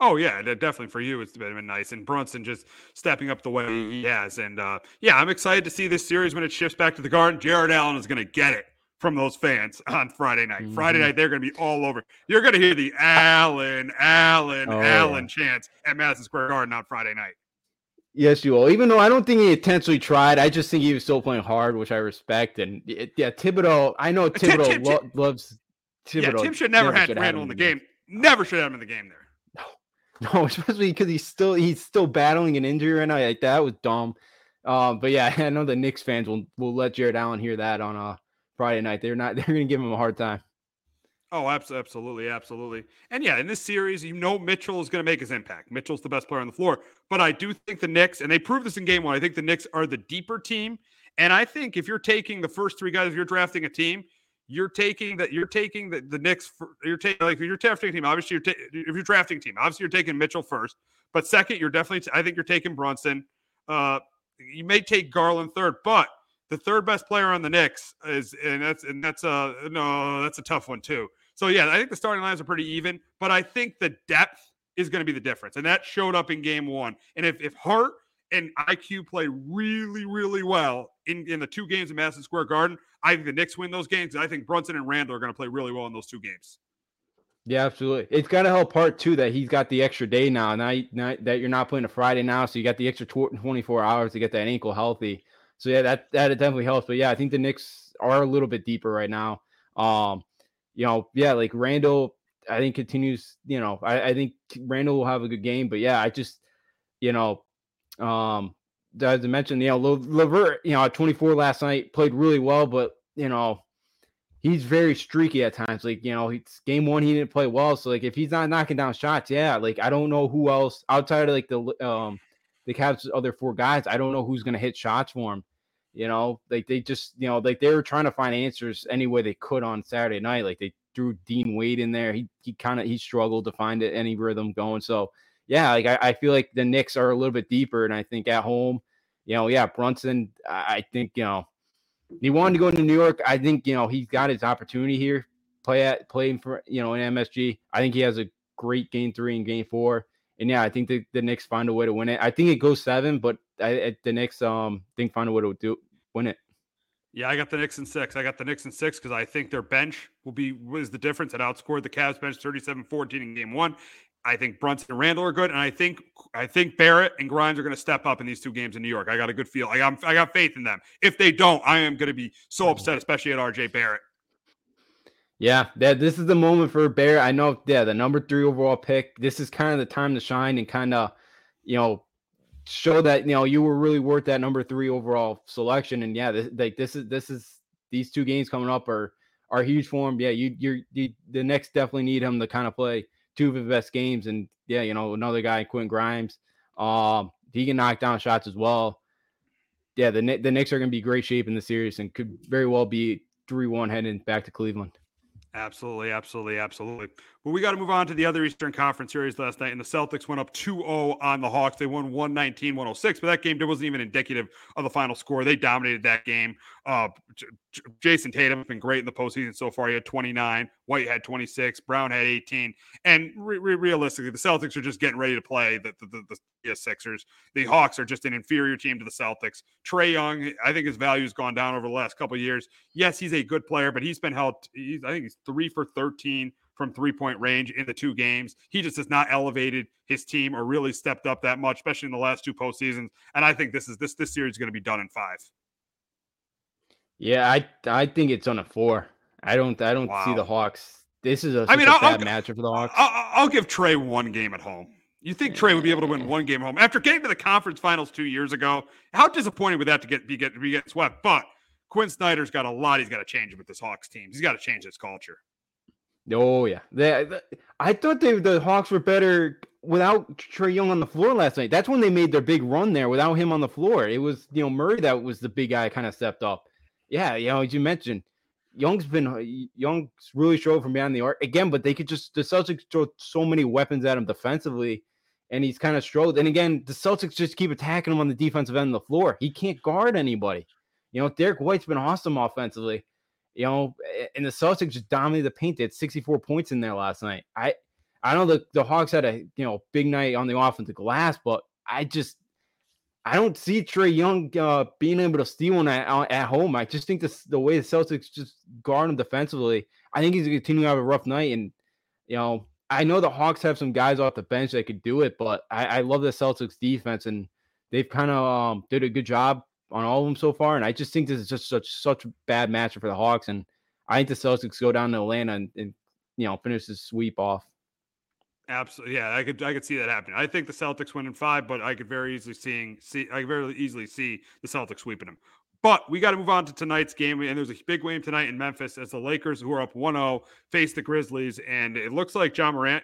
Oh yeah, definitely for you it's been nice, and Brunson just stepping up the way he has, and uh, yeah, I'm excited to see this series when it shifts back to the Garden. Jarrett Allen is going to get it from those fans *laughs* on Friday night. Mm-hmm. Friday night they're going to be all over. You're going to hear the Allen, Allen, oh, Allen chants at Madison Square Garden on Friday night. Yes, you will. Even though I don't think he intentionally tried, I just think he was still playing hard, which I respect. And it, yeah, Thibodeau. I know Thibodeau Tim, Tim, lo- loves Thibodeau. Yeah, Tim should never, never have Randle in the game. game. Never should have him in the game there. *laughs* No, especially because he's still he's still battling an injury right now. Like that was dumb. Um, but yeah, *laughs* I know the Knicks fans will will let Jarrett Allen hear that on uh Friday night. They're not *laughs* they're gonna give him a hard time. Oh, absolutely, absolutely. And yeah, in this series, you know Mitchell is going to make his impact. Mitchell's the best player on the floor. But I do think the Knicks, and they proved this in game one, I think the Knicks are the deeper team. And I think if you're taking the first three guys, if you're drafting a team, you're taking that you're taking the, the Knicks for, you're taking like if you're drafting team obviously you're ta- if you're drafting team obviously you're taking Mitchell first but second you're definitely t- I think you're taking Brunson uh you may take Garland third but the third best player on the Knicks is and that's and that's a no that's a tough one too so yeah I think the starting lines are pretty even but I think the depth is going to be the difference and that showed up in game one and if if Hart and IQ play really, really well in, in the two games in Madison Square Garden. I think the Knicks win those games. I think Brunson and Randle are going to play really well in those two games. Yeah, absolutely. It's got to help part too that he's got the extra day now. Now, now that you're not playing a Friday now, so you got the extra 24 hours to get that ankle healthy. So yeah, that that definitely helps. But yeah, I think the Knicks are a little bit deeper right now. Um, you know, yeah, like Randle, I think continues. You know, I, I think Randle will have a good game. But yeah, I just, you know, um, as I mentioned, you know, LeVert, you know, at 24 last night played really well, but you know, he's very streaky at times. Like, you know, game one, he didn't play well. So like if he's not knocking down shots, yeah, like I don't know who else outside of like the um the Cavs other four guys, I don't know who's gonna hit shots for him. You know, like they just, you know, like they were trying to find answers any way they could on Saturday night. Like they threw Dean Wade in there. He he kind of he struggled to find any rhythm going. So yeah, like I, I, feel like the Knicks are a little bit deeper, and I think at home, you know, yeah, Brunson, I think you know he wanted to go to New York. I think you know he's got his opportunity here, play at playing for you know in MSG. I think he has a great game three and game four, and yeah, I think the, the Knicks find a way to win it. I think it goes seven, but I, the Knicks um think find a way to do win it. Yeah, I got the Knicks in six. I got the Knicks in six because I think their bench will be was the difference. It outscored the Cavs bench 37-14 in game one. I think Brunson and Randle are good, and I think I think Barrett and Grimes are going to step up in these two games in New York. I got a good feel. I got I got faith in them. If they don't, I am going to be so upset, especially at RJ Barrett. Yeah, that this is the moment for Barrett. I know, yeah, the number three overall pick. This is kind of the time to shine and kind of, you know, show that you know you were really worth that number three overall selection. And yeah, this, like this is this is these two games coming up are are huge for him. Yeah, you you're you, the next definitely need him to kind of play two of his best games. And yeah, you know, another guy, Quentin Grimes, um, he can knock down shots as well. Yeah, the the Knicks are going to be great shape in the series and could very well be three one heading back to Cleveland. Absolutely, absolutely, absolutely. But we got to move on to the other Eastern Conference series last night, and the Celtics went up 2-0 on the Hawks. They won 119-106, but that game wasn't even indicative of the final score. They dominated that game. Uh, Jayson Tatum has been great in the postseason so far. He had 29. White had 26. Brown had 18. And re- re- realistically, the Celtics are just getting ready to play the, the, the, the Sixers. The Hawks are just an inferior team to the Celtics. Trae Young, I think his value has gone down over the last couple years. Yes, he's a good player, but he's been held, he's, I think he's three for 13 from three point range in the two games. He just has not elevated his team or really stepped up that much, especially in the last two postseasons. And I think this is this this series is going to be done in five. Yeah, I I think it's on a four. I don't I don't wow. see the Hawks. This is a, I mean, a bad matchup for the Hawks. I'll, I'll, give Trae one game at home. You think Trae would be able to win one game at home after getting to the conference finals two years ago? How disappointing would that to get be get be get swept? But Quin Snyder's got a lot he's got to change with this Hawks team. He's got to change this culture. Oh yeah, they, they, I thought they, the Hawks were better without Trae Young on the floor last night. That's when they made their big run there without him on the floor. It was you know Murray that was the big guy kind of stepped up. Yeah, you know as you mentioned, Young's been uh, Young's really showed from behind the arc again, but they could just the Celtics throw so many weapons at him defensively, and he's kind of strode. And again, the Celtics just keep attacking him on the defensive end of the floor. He can't guard anybody. You know, Derrick White's been awesome offensively. You know, and the Celtics just dominated the paint. They had 64 points in there last night. I I know the, the Hawks had a you know big night on the offensive glass, but I just I don't see Trae Young uh, being able to steal one at, at home. I just think this, the way the Celtics just guard him defensively, I think he's going to continue to have a rough night. And, you know, I know the Hawks have some guys off the bench that could do it, but I, I love the Celtics defense and they've kind of um, did a good job on all of them so far. And I just think this is just such such a bad matchup for the Hawks. And I think the Celtics go down to Atlanta and, and you know finish the sweep off. Absolutely, yeah, I could I could see that happening. I think the Celtics win in five, but I could very easily seeing see I could very easily see the Celtics sweeping them. But we got to move on to tonight's game, and there's a big game tonight in Memphis as the Lakers, who are up 1-0, face the Grizzlies, and it looks like Ja Morant.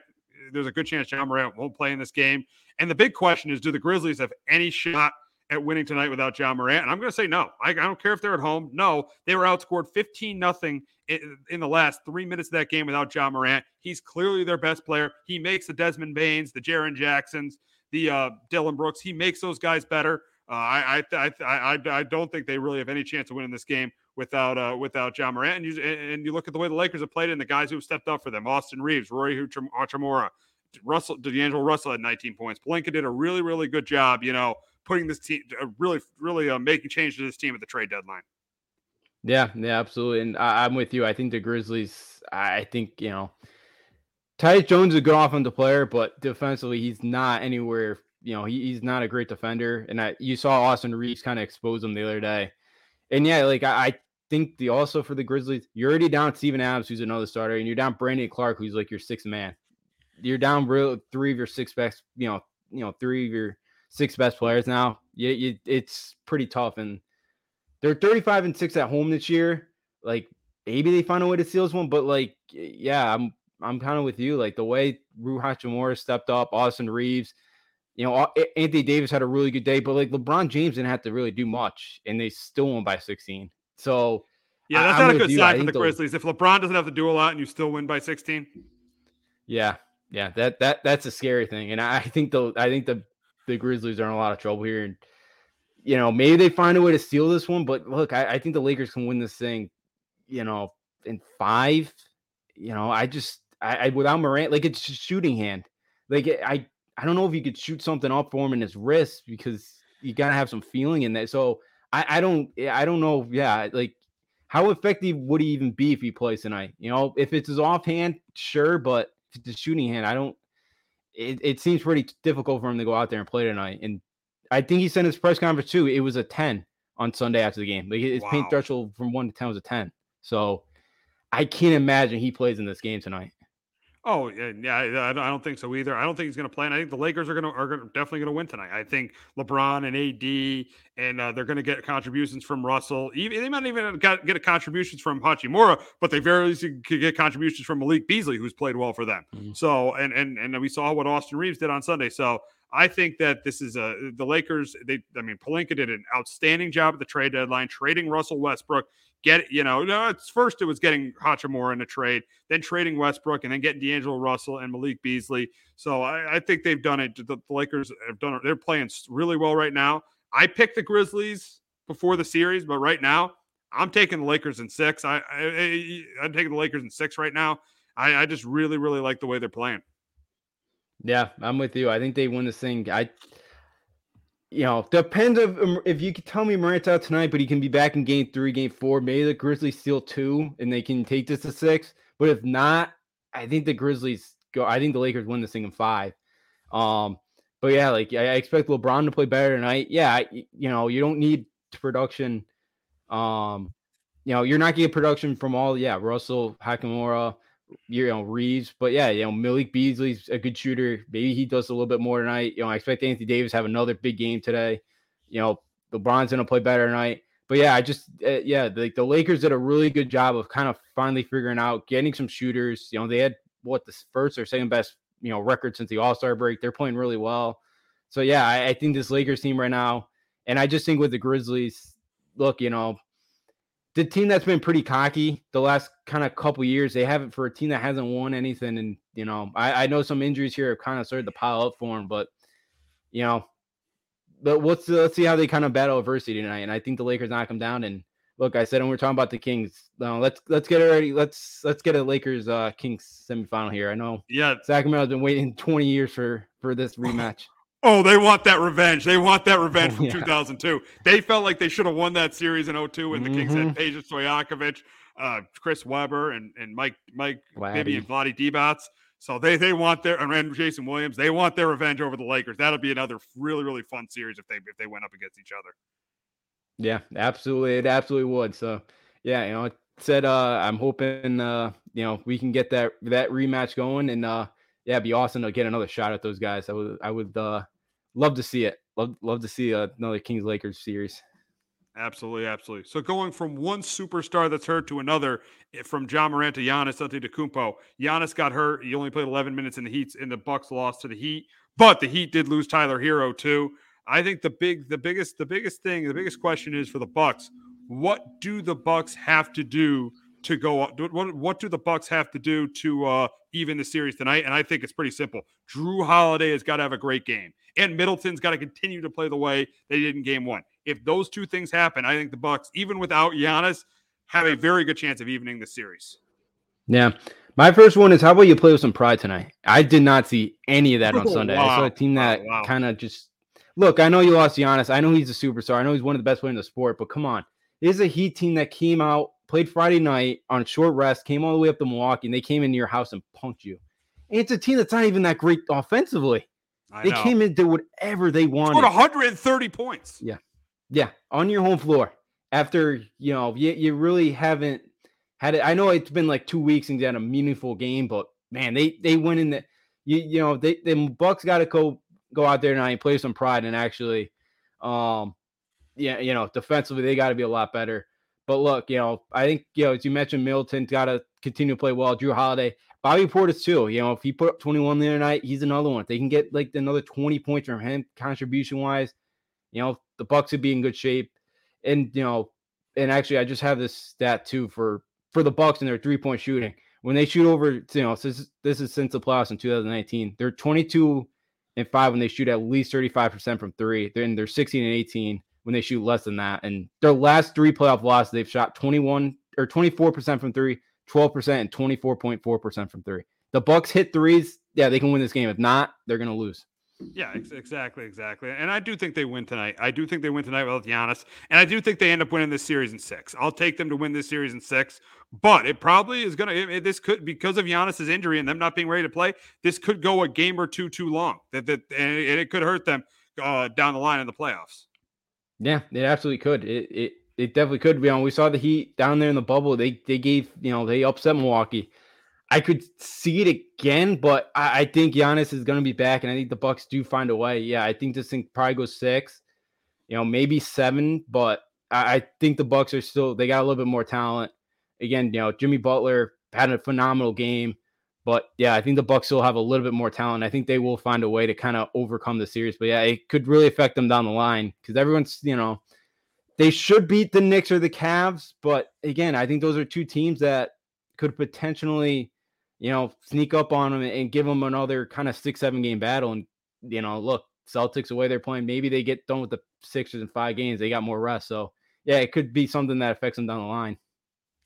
There's a good chance Ja Morant won't play in this game. And the big question is, do the Grizzlies have any shot at winning tonight without Ja Morant? And I'm going to say no. I, I, don't care if they're at home. No, they were outscored 15 nothing in, the last three minutes of that game without Ja Morant. He's clearly their best player. He makes the Desmond Banes, the Jaren Jacksons, the uh, Dillon Brooks. He makes those guys better. Uh, I, I, I, I, don't think they really have any chance of winning this game without uh, without Ja Morant. And you, and you look at the way the Lakers have played and the guys who have stepped up for them: Austin Reaves, Rui Hachimura, Russell, D'Angelo Russell had 19 points. Pelinka did a really, really good job. You know, putting this team, uh, really, really uh, making change to this team at the trade deadline. Yeah, yeah, absolutely. And I, am with you. I think the Grizzlies, I think, you know, Tyus Jones is a good offensive player, but defensively, he's not anywhere. You know, he, he's not a great defender. And I, you saw Austin Reaves kind of expose him the other day. And yeah, like I, I think the also for the Grizzlies, you're already down Steven Adams, who's another starter, and you're down Brandon Clarke, who's like your sixth man. You're down real three of your six best, you know, you know, three of your six best players now. You, you, it's pretty tough. And they're 35 and six at home this year. Like maybe they find a way to steal this one, but like, yeah, I'm I'm kind of with you. Like the way Rui Hachimura stepped up, Austin Reaves, you know, Anthony Davis had a really good day, but like LeBron James didn't have to really do much, and they still won by 16. So yeah, that's I'm not a good sign for the Grizzlies. If LeBron doesn't have to do a lot and you still win by 16. Yeah, yeah, that that that's a scary thing, and I think the I think the the Grizzlies are in a lot of trouble here, and you know, maybe they find a way to steal this one. But look, I, I think the Lakers can win this thing, you know, in five. You know, I just I, I without Morant, like it's just shooting hand. Like eh, I I don't know if you could shoot something up for him in his wrist because you gotta have some feeling in that. So I, I don't eh, I don't know. Yeah, like how effective would he even be if he plays tonight? You know, if it's his offhand, sure, but a shooting hand, I don't. It, it seems pretty difficult for him to go out there and play tonight. And I think he said in his press conference too. It was a ten on Sunday after the game. Like his wow. paint threshold from one to ten was a ten. So I can't imagine he plays in this game tonight. Oh yeah, yeah. I don't think so either. I don't think he's going to play, and I think the Lakers are going to are gonna, definitely going to win tonight. I think LeBron and AD, and uh, they're going to get contributions from Russell. Even they might even get, get contributions from Hachimura, but they very easily could get contributions from Malik Beasley, who's played well for them. Mm-hmm. So, and and and we saw what Austin Reaves did on Sunday. So I think that this is a the Lakers. They, I mean, Pelinka did an outstanding job at the trade deadline, trading Russell Westbrook. Get you know, no, it's first it was getting Hachimura in a trade, then trading Westbrook, and then getting D'Angelo Russell and Malik Beasley. So I, I think they've done it. The, the Lakers have done it. They're playing really well right now. I picked the Grizzlies before the series, but right now I'm taking the Lakers in six. I, I I'm taking the Lakers in six right now. I, I just really really like the way they're playing. Yeah, I'm with you. I think they win this thing. I, you know, depends if um, if you could tell me Morant's out tonight, but he can be back in game three, game four. Maybe the Grizzlies steal two, and they can take this to six. But if not, I think the Grizzlies go. I think the Lakers win this thing in five. Um, but yeah, like I expect LeBron to play better tonight. Yeah, you know, you don't need production. Um, you know, you're not getting production from all. Yeah, Russell Hachimura you know Reaves, but yeah, you know Malik Beasley's a good shooter. Maybe he does a little bit more tonight. You know, I expect Anthony Davis have another big game today. You know, LeBron's gonna play better tonight. but yeah, I just uh, yeah, the, the Lakers did a really good job of kind of finally figuring out getting some shooters. You know, they had what the first or second best you know record since the All Star break. They're playing really well. So yeah, I, I think this Lakers team right now, and I just think with the Grizzlies, look, you know, the team that's been pretty cocky the last kind of couple years. They haven't for a team that hasn't won anything, and you know, I, I know some injuries here have kind of started to pile up for them, but you know, but let's let's see how they kind of battle adversity tonight. And I think the Lakers knock them down. And look, I said when we're talking about the Kings, uh, let's let's get it ready. Let's let's get a Lakers uh Kings semifinal here. I know, Yeah. Sacramento's been waiting 20 years for for this rematch. Oh, they want that revenge. They want that revenge *laughs* from yeah. 2002. They felt like they should have won that series in 02 when the Kings had Peja Stojakovic, uh, Chris Webber, and and Mike Mike Vladdy. and Vlade Divac. So they they want their and Jason Williams. They want their revenge over the Lakers. That'll be another really really fun series if they if they went up against each other. Yeah, absolutely. It absolutely would. So yeah, you know, it said uh I'm hoping uh, you know, we can get that that rematch going and uh yeah, it'd be awesome to get another shot at those guys. I would I would uh love to see it. Love love to see uh, another Kings Lakers series. Absolutely, absolutely. So going from one superstar that's hurt to another, eh, from Ja Morant to Giannis Antetokounmpo. Giannis got hurt. He only played 11 minutes in the Heat, and the Bucks lost to the Heat. But the Heat did lose Tyler Herro too. I think the big, the biggest, the biggest thing, the biggest question is for the Bucks. What do the Bucks have to do to go? up- What what do the Bucks have to do to uh, even the series tonight? And I think it's pretty simple. Jrue Holiday has got to have a great game, and Middleton's got to continue to play the way they did in Game One. If those two things happen, I think the Bucks, even without Giannis, have a very good chance of evening the series. Yeah. My first one is how about you play with some pride tonight? I did not see any of that on Oh, Sunday. I saw a team Wow, that wow. kind of just look. I know you lost Giannis. I know he's a superstar. I know he's one of the best players in the sport. But come on, this is a Heat team that came out, played Friday night on short rest, came all the way up to Milwaukee, and they came into your house and punked you. And it's a team that's not even that great offensively. I They know. came in did whatever they scored wanted. 130 points. Yeah, yeah, on your home floor. After you know, you, you really haven't had it. I know it's been like two weeks and you had a meaningful game, but man, they they went in the you you know they the Bucks got to go go out there tonight and play some pride and actually, um, yeah, you know, defensively they got to be a lot better. But look, you know, I think you know as you mentioned, Middleton got to continue to play well. Jrue Holiday, Bobby Portis too. You know, if he put up 21 the other night, he's another one. If they can get like another 20 points from him contribution wise, you know, the Bucks would be in good shape. And you know, and actually, I just have this stat too for for the Bucks and their three point shooting. When they shoot over, you know, this is, this is since the playoffs in 2019. They're 22 and five when they shoot at least 35 percent from three. Then they're 16 and 18 when they shoot less than that. And their last three playoff losses, they've shot 21 or 24 percent from three, 12 percent, and 24.4 percent from three. The Bucks hit threes. Yeah, they can win this game. If not, they're gonna lose. Yeah, ex- exactly, exactly. And I do think they win tonight. I do think they win tonight without Giannis, and I do think they end up winning this series in six. I'll take them to win this series in six, but it probably is. It, it- this could because of Giannis's injury and them not being ready to play. This could go a game or two too long. That that and it, and it could hurt them uh, down the line in the playoffs. Yeah, it absolutely could. It it it definitely could. You know, we saw the Heat down there in the bubble. They they gave you know they upset Milwaukee. I could see it again, but I, I think Giannis is going to be back, and I think the Bucks do find a way. Yeah, I think this thing probably goes six, you know, maybe seven, but I, I think the Bucks are still they got a little bit more talent. Again, you know, Jimmy Butler had a phenomenal game, but yeah, I think the Bucks will have a little bit more talent. I think they will find a way to kind of overcome the series. But yeah, it could really affect them down the line because everyone's you know they should beat the Knicks or the Cavs, but again, I think those are two teams that could potentially, you know, sneak up on them and give them another kind of six, seven game battle. And you know, look, Celtics the way they're playing, maybe they get done with the Sixers in five games. They got more rest, so yeah, it could be something that affects them down the line.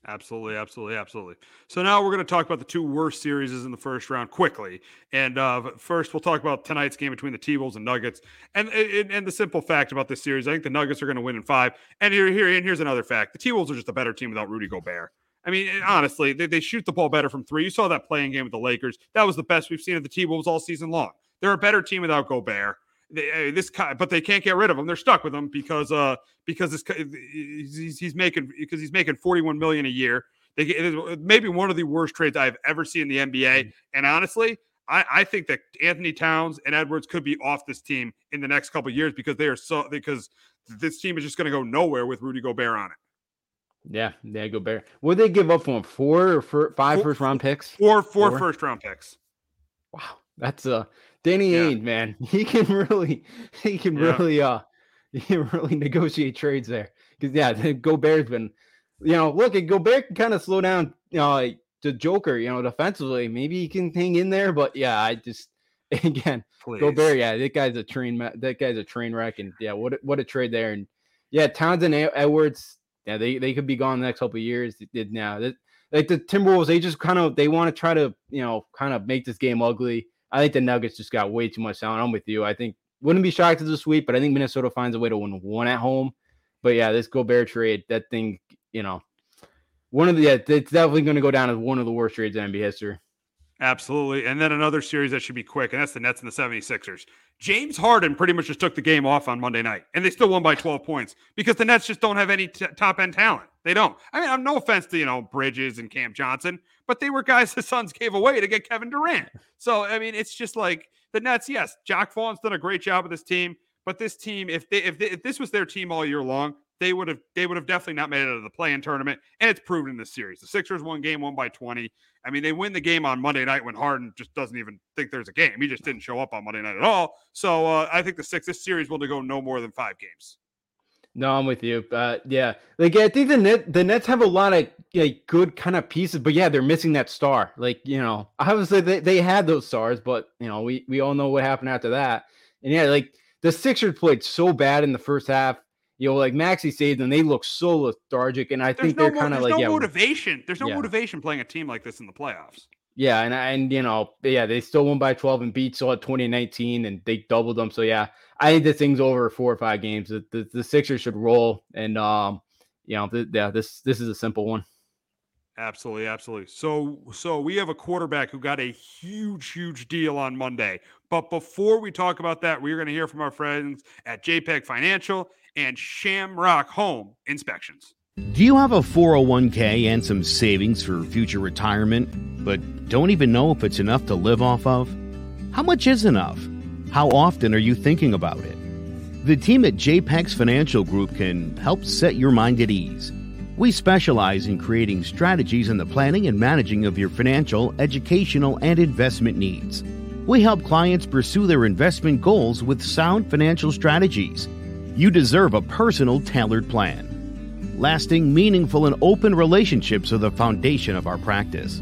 Absolutely, absolutely, absolutely. So now we're going to talk about the two worst series in the first round quickly. And uh, first, we'll talk about tonight's game between the T-Wolves and Nuggets. And, and and the simple fact about this series, I think the Nuggets are going to win in five. And here, here, and here's another fact: the T-Wolves are just a better team without Rudy Gobert. I mean, eh, honestly, they, they shoot the ball better from three. You saw that playing game with the Lakers. That was the best we've seen of the T-Wolves all season long. They're a better team without Gobert. They, uh, this guy, but they can't get rid of him. They're stuck with him because uh because this he's, he's making because he's making 41 million a year. They get, maybe one of the worst trades I've ever seen in the NBA. And honestly, I, I think that Anthony Towns and Edwards could be off this team in the next couple years because they are so because this team is just going to go nowhere with Rudy Gobert on it. Yeah, yeah, Gobert. What did they give up him? Four or four, five four, first round picks? Four, four, four first round picks. Wow, that's uh Danny yeah. Ainge, man. *laughs* He can really, he can yeah. really, uh, *laughs* he can really negotiate trades there. Because yeah, Gobert's been, you know, look, at Gobert can kind of slow down, you know, like the Joker, you know, defensively. Maybe he can hang in there, but yeah, I just *laughs* again, Please. Gobert, yeah, that guy's a train, that guy's a train wreck, and yeah, what what a trade there, and yeah, Townsend Edwards, yeah, they they could be gone the next couple years. Now that like the Timberwolves, they just kind of they want to try to you know kind of make this game ugly. I think the Nuggets just got way too much talent. I'm with you. I think wouldn't be shocked to the sweep, but I think Minnesota finds a way to win one at home. But yeah, this Gobert trade, that thing, you know, one of the yeah, it's definitely going to go down as one of the worst trades in NBA history. Absolutely. And then another series that should be quick, and that's the Nets and the 76ers. James Harden pretty much just took the game off on Monday night, and they still won by 12 points because the Nets just don't have any t- top end talent. They don't. I mean, I'm no offense to, you know, Bridges and Cam Johnson, but they were guys the Suns gave away to get Kevin Durant. So, I mean, it's just like the Nets, yes, Jacque Vaughn's done a great job with this team, but this team, if they, if, they, if this was their team all year long, they would have they would have definitely not made it out of the play-in tournament, and it's proven in this series. The Sixers won game one by 20. I mean, they win the game on Monday night when Harden just doesn't even think there's a game. He just didn't show up on Monday night at all. So uh, I think the six this series will go no more than five games. No, I'm with you. Uh, yeah, like I think the net the Nets have a lot of like good kind of pieces, but yeah, they're missing that star. Like you know, obviously they, they had those stars, but you know we we all know what happened after that. And yeah, like the Sixers played so bad in the first half you know, like Maxey saved them. They look so lethargic, and I there's think no they're kind of like no yeah, motivation. There's no yeah. motivation playing a team like this in the playoffs. Yeah, and and you know, yeah, they still won by 12 and beat at 2019, and they doubled them. So yeah, I think this thing's over four or five games. The, the, the Sixers should roll, and um, you know, th- yeah, this this is a simple one. Absolutely, absolutely. So, so we have a quarterback who got a huge, huge deal on Monday. But before we talk about that, we're going to hear from our friends at JPEX Financial and Shamrock Home Inspections. Do you have a 401k and some savings for future retirement, but don't even know if it's enough to live off of? How much is enough? How often are you thinking about it? The team at JPEX Financial Group can help set your mind at ease. We specialize in creating strategies in the planning and managing of your financial, educational, and investment needs. We help clients pursue their investment goals with sound financial strategies you deserve a personal, tailored plan. Lasting, meaningful, and open relationships are the foundation of our practice.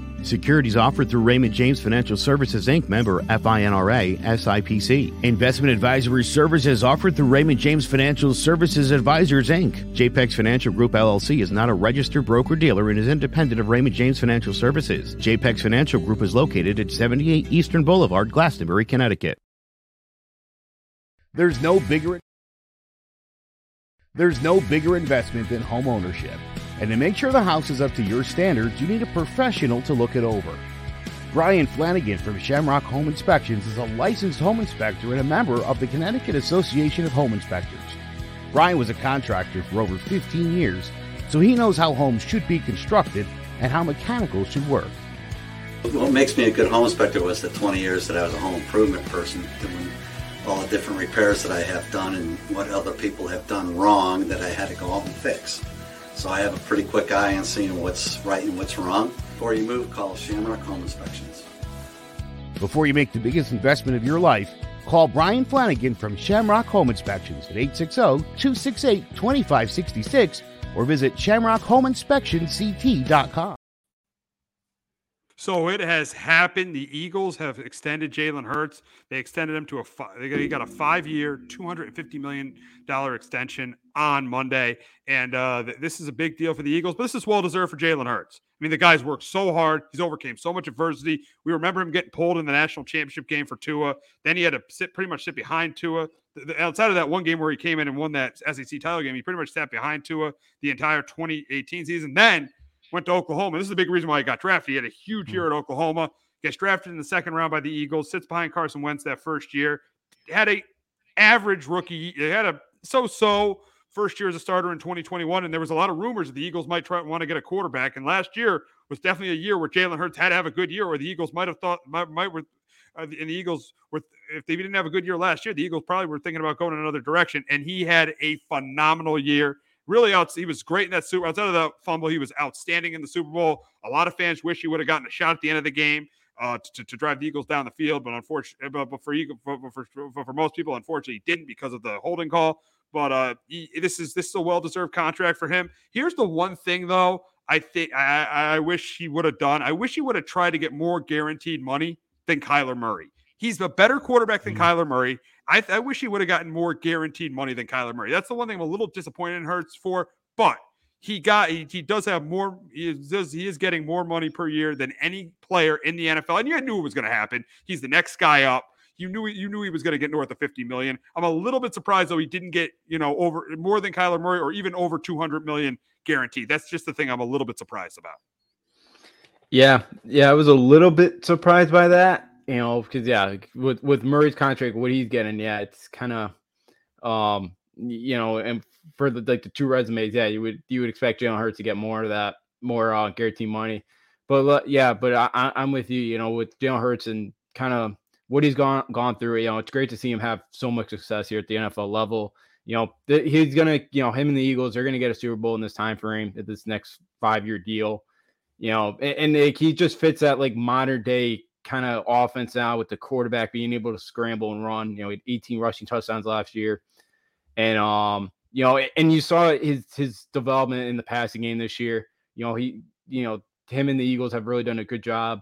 Securities offered through Raymond James Financial Services Inc. member FINRA SIPC. Investment advisory services offered through Raymond James Financial Services Advisors Inc. JPEX Financial Group LLC is not a registered broker dealer and is independent of Raymond James Financial Services. JPEX Financial Group is located at 78 Eastern Boulevard, Glastonbury, Connecticut. There's no bigger There's no bigger investment than home ownership. And to make sure the house is up to your standards, you need a professional to look it over. Brian Flanagan from Shamrock Home Inspections is a licensed home inspector and a member of the Connecticut Association of Home Inspectors. Brian was a contractor for over 15 years, so he knows how homes should be constructed and how mechanicals should work. What makes me a good home inspector was the 20 years that I was a home improvement person, doing all the different repairs that I have done and what other people have done wrong that I had to go out and fix. So I have a pretty quick eye on seeing what's right and what's wrong. Before you move, call Shamrock Home Inspections. Before you make the biggest investment of your life, call Brian Flanagan from Shamrock Home Inspections at 860-268-2566 or visit shamrockhomeinspectionct.com. So it has happened. The Eagles have extended Jalen Hurts. They extended him to a five, they got a five-year, two hundred and fifty million dollar extension on Monday, and uh, this is a big deal for the Eagles. But this is well deserved for Jalen Hurts. I mean, the guy's worked so hard. He's overcame so much adversity. We remember him getting pulled in the national championship game for Tua. Then he had to sit pretty much sit behind Tua. The, the, outside of that one game where he came in and won that SEC title game, he pretty much sat behind Tua the entire 2018 season. Then went to Oklahoma. This is a big reason why he got drafted. He had a huge Hmm. year at Oklahoma. Gets drafted in the second round by the Eagles. Sits behind Carson Wentz that first year. Had a average rookie. He had a so-so first year as a starter in 2021, and there was a lot of rumors that the Eagles might try want to get a quarterback. And last year was definitely a year where Jalen Hurts had to have a good year, or the Eagles might have thought might, might were, uh, and the Eagles were if they didn't have a good year last year, the Eagles probably were thinking about going in another direction. And he had a phenomenal year. Really out, he was great in that Super. Outside of the fumble, he was outstanding in the Super Bowl. A lot of fans wish he would have gotten a shot at the end of the game uh, to, to drive the Eagles down the field, but unfortunately, but, for, Eagle, for, for, for, most people, unfortunately, didn't because of the holding call. But uh, he, this is this is a well deserved contract for him. Here's the one thing though, I think I, I wish he would have done. I wish he would have tried to get more guaranteed money than Kyler Murray. He's a better quarterback than Kyler Murray. I, I wish he would have gotten more guaranteed money than Kyler Murray. That's the one thing I'm a little disappointed in Hurts for, but he got he, he does have more he is, he is getting more money per year than any player in the NFL and you knew it was going to happen he's the next guy up you knew you knew he was going to get north of 50 million. I'm a little bit surprised though he didn't get you know over more than Kyler Murray or even over 200 million guaranteed. That's just the thing i'm a little bit surprised about. Yeah, yeah, I was a little bit surprised by that, you know, because yeah, with with Murray's contract, what he's getting, yeah, it's kind of, um, you know, and for the like the two resumes, yeah, you would you would expect Jalen Hurts to get more of that, more uh, guaranteed money, but yeah, but I, I'm with you, you know, with Jalen Hurts and kind of what he's gone gone through, you know, it's great to see him have so much success here at the NFL level. You know, th- he's gonna, you know, him and the Eagles are gonna get a Super Bowl in this time frame at this next five year deal you know, and, and he just fits that like modern day kind of offense now with the quarterback being able to scramble and run. You know, he had 18 rushing touchdowns last year, and um, you know, and you saw his his development in the passing game this year. You know, he, you know, him and the Eagles have really done a good job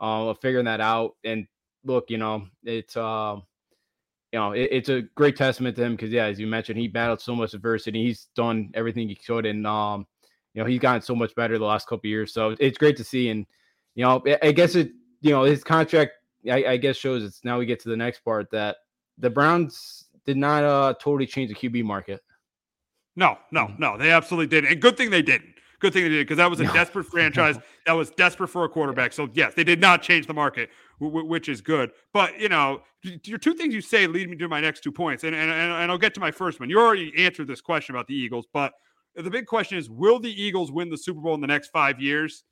uh, of figuring that out. And look, you know, it's um. you know, it, it's a great testament to him because, yeah, as you mentioned, he battled so much adversity. He's done everything he could, and um, you know, he's gotten so much better the last couple years. So it's great to see. And you know, I, I guess it, you know, his contract, I, I guess shows it's now we get to the next part that the Browns did not uh totally change the QB market. No, no, no, they absolutely didn't. And good thing they didn't. Good thing they did because that was a No. desperate *laughs* franchise that was desperate for a quarterback. So yes, they did not change the market, w- which is good. But you know, your two things you say lead me to my next two points, and and and and I'll get to my first one. You already answered this question about the Eagles, but the big question is, will the Eagles win the Super Bowl in the next five years?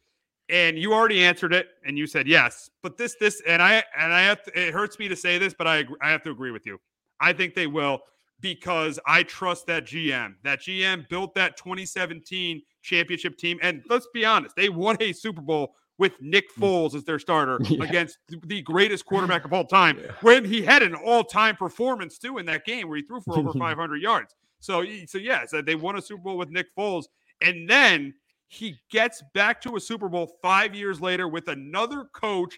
And you already answered it, and you said yes. But this, this, and I, and I have. To, it hurts me to say this, but I, agree, I have to agree with you. I think they will because I trust that GM. That GM built that 2017 championship team, and let's be honest, they won a Super Bowl with Nick mm. Foles as their starter *laughs* Yeah. against the greatest quarterback of all *laughs* time. When he had an all-time performance too in that game, where he threw for over *laughs* 500 yards. So, so yeah, so they won a Super Bowl with Nick Foles, and then he gets back to a Super Bowl five years later with another coach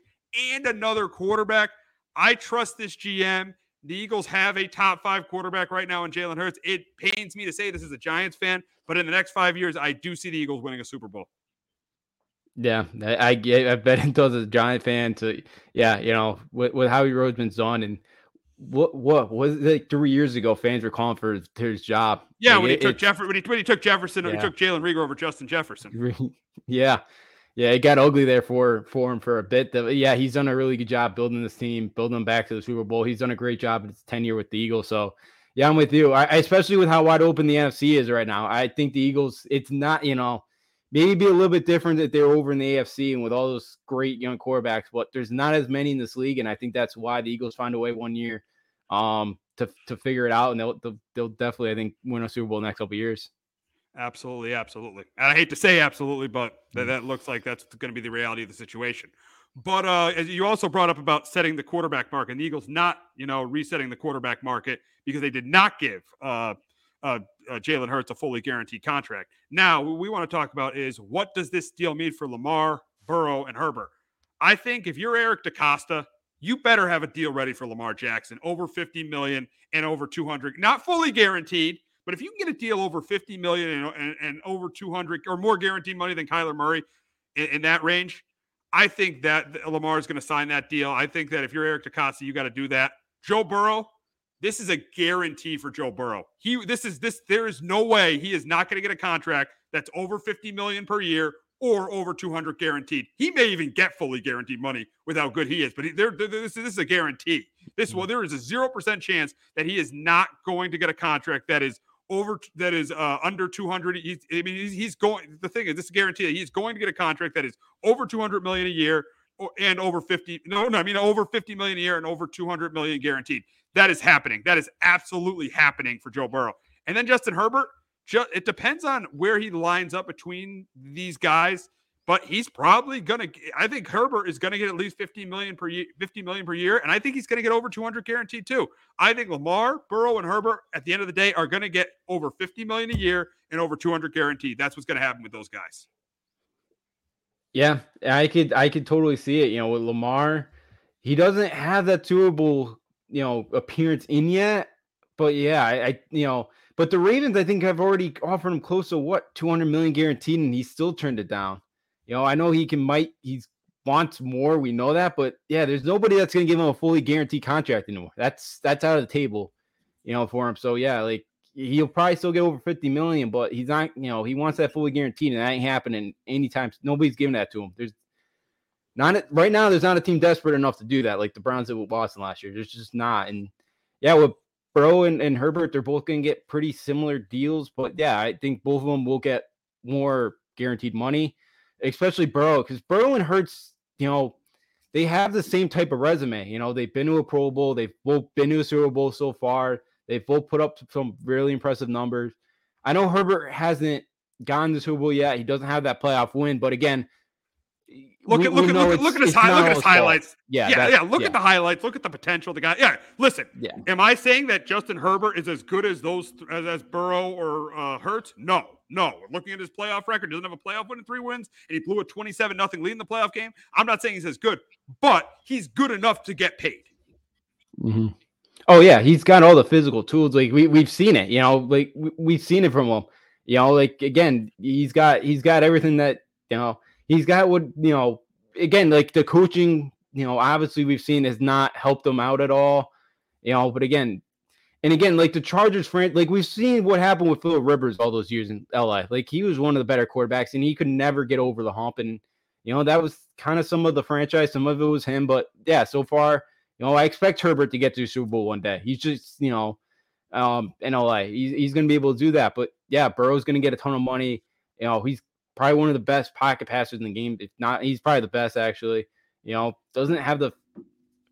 and another quarterback. I trust this GM. The Eagles have a top five quarterback right now in Jalen Hurts. It pains me to say this as a Giants fan, but in the next five years, I do see the Eagles winning a Super Bowl. Yeah, I, get. I bet it does as a Giant fan to, yeah, you know, with, with Howie Roseman's done and what what was it like three years ago? Fans were calling for his, job. Yeah, Like, when he it- took it's- Jefferson, when he, when he took Jefferson, he took Jalen Reagor over Justin Jefferson. *laughs* yeah, yeah, it got ugly there for for him for a bit. The- yeah, he's done a really good job building this team, building them back to the Super Bowl. He's done a great job in his tenure with the Eagles. So yeah, I'm with you. I, especially with how wide open the NFC is right now. I think the Eagles. It's not you know maybe be a little bit different that they're over in the AFC and with all those great young quarterbacks, but there's not as many in this league, and I think that's why the Eagles find a way one year um to to figure it out, and they'll they'll, they'll definitely I think win a Super Bowl next couple years. Absolutely, absolutely. And I hate to say absolutely, but that, that looks like that's going to be the reality of the situation. But uh, as you also brought up about setting the quarterback market, and the Eagles not, you know, resetting the quarterback market because they did not give uh, uh, uh, Jalen Hurts a fully guaranteed contract. Now, what we want to talk about is what does this deal mean for Lamar, Burrow, and Herbert? I think if you're Eric DeCosta, you better have a deal ready for Lamar Jackson over 50 million and over 200, not fully guaranteed, but if you can get a deal over 50 million and, and, and over 200 or more guaranteed money than Kyler Murray in, in that range, I think that Lamar is going to sign that deal. I think that if you're Eric DeCosta, you got to do that. Joe Burrow, this is a guarantee for Joe Burrow. He this is this there is no way he is not going to get a contract that's over 50 million per year or over 200 guaranteed. He may even get fully guaranteed money with how good he is, but he, there, this, this is a guarantee. This hmm. well, there is a zero percent chance that he is not going to get a contract that is over that is uh, under 200. He's, I mean, he's, he's going. The thing is, this is guaranteed he's going to get a contract that is over 200 million a year and over 50. No, no, I mean over 50 million a year and over 200 million guaranteed. That is happening. That is absolutely happening for Joe Burrow. And then Justin Herbert. Just, it depends on where he lines up between these guys but he's probably gonna. I think Herbert is gonna get at least 50 million per year, 50 million per year, and I think he's gonna get over 200 guaranteed too. I think Lamar, Burrow, and Herbert at the end of the day are gonna get over 50 million a year and over 200 guaranteed. That's what's gonna happen with those guys. Yeah, I could, I could totally see it. You know, with Lamar, he doesn't have that durable, you know, appearance in yet. But yeah, I, I you know, but the Ravens, I think, have already offered him close to what 200 million guaranteed, and he still turned it down. You know, I know he can might he's wants more. We know that, but yeah, there's nobody that's gonna give him a fully guaranteed contract anymore. That's that's out of the table, you know, for him. So yeah, like he'll probably still get over 50 million, but he's not, you know, he wants that fully guaranteed, and that ain't happening anytime. Nobody's giving that to him. There's not right now, there's not a team desperate enough to do that, like the Browns did with Watson last year. There's just not. And yeah, with Bro and, and Herbert, they're both gonna get pretty similar deals, but yeah, I think both of them will get more guaranteed money especially Burrow, because Burrow and Hurts, you know, they have the same type of resume. You know, they've been to a Pro Bowl, they've both been to a Super Bowl so far. They've both put up some really impressive numbers. I know Herbert hasn't gone to Super Bowl yet. He doesn't have that playoff win, but again, Look at look at look, look, at his high, look at his highlights. Yeah, yeah, yeah. Look yeah. at the highlights. Look at the potential. The guy. Yeah. Listen. Yeah. Am I saying that Justin Herbert is as good as those as, as Burrow or uh, Hurts? No, no. Looking at his playoff record, doesn't have a playoff win in three wins, and he blew a twenty-seven nothing lead in the playoff game. I'm not saying he's as good, but he's good enough to get paid. Mm-hmm. Oh yeah, he's got all the physical tools. Like we we've seen it. You know, like we, we've seen it from him. You know, like again, he's got he's got everything that you know. He's got what you know again, like the coaching, you know, obviously we've seen has not helped them out at all. You know, but again, and again, like the Chargers, friend, like we've seen what happened with Philip Rivers all those years in LA. Like he was one of the better quarterbacks, and he could never get over the hump. And you know that was kind of some of the franchise. Some of it was him, but yeah, so far, you know, I expect Herbert to get to Super Bowl one day. He's just, you know, um, in LA, he's, he's going to be able to do that. But yeah, Burrow's going to get a ton of money. You know, he's probably one of the best pocket passers in the game. If not, he's probably the best actually. You know, doesn't have the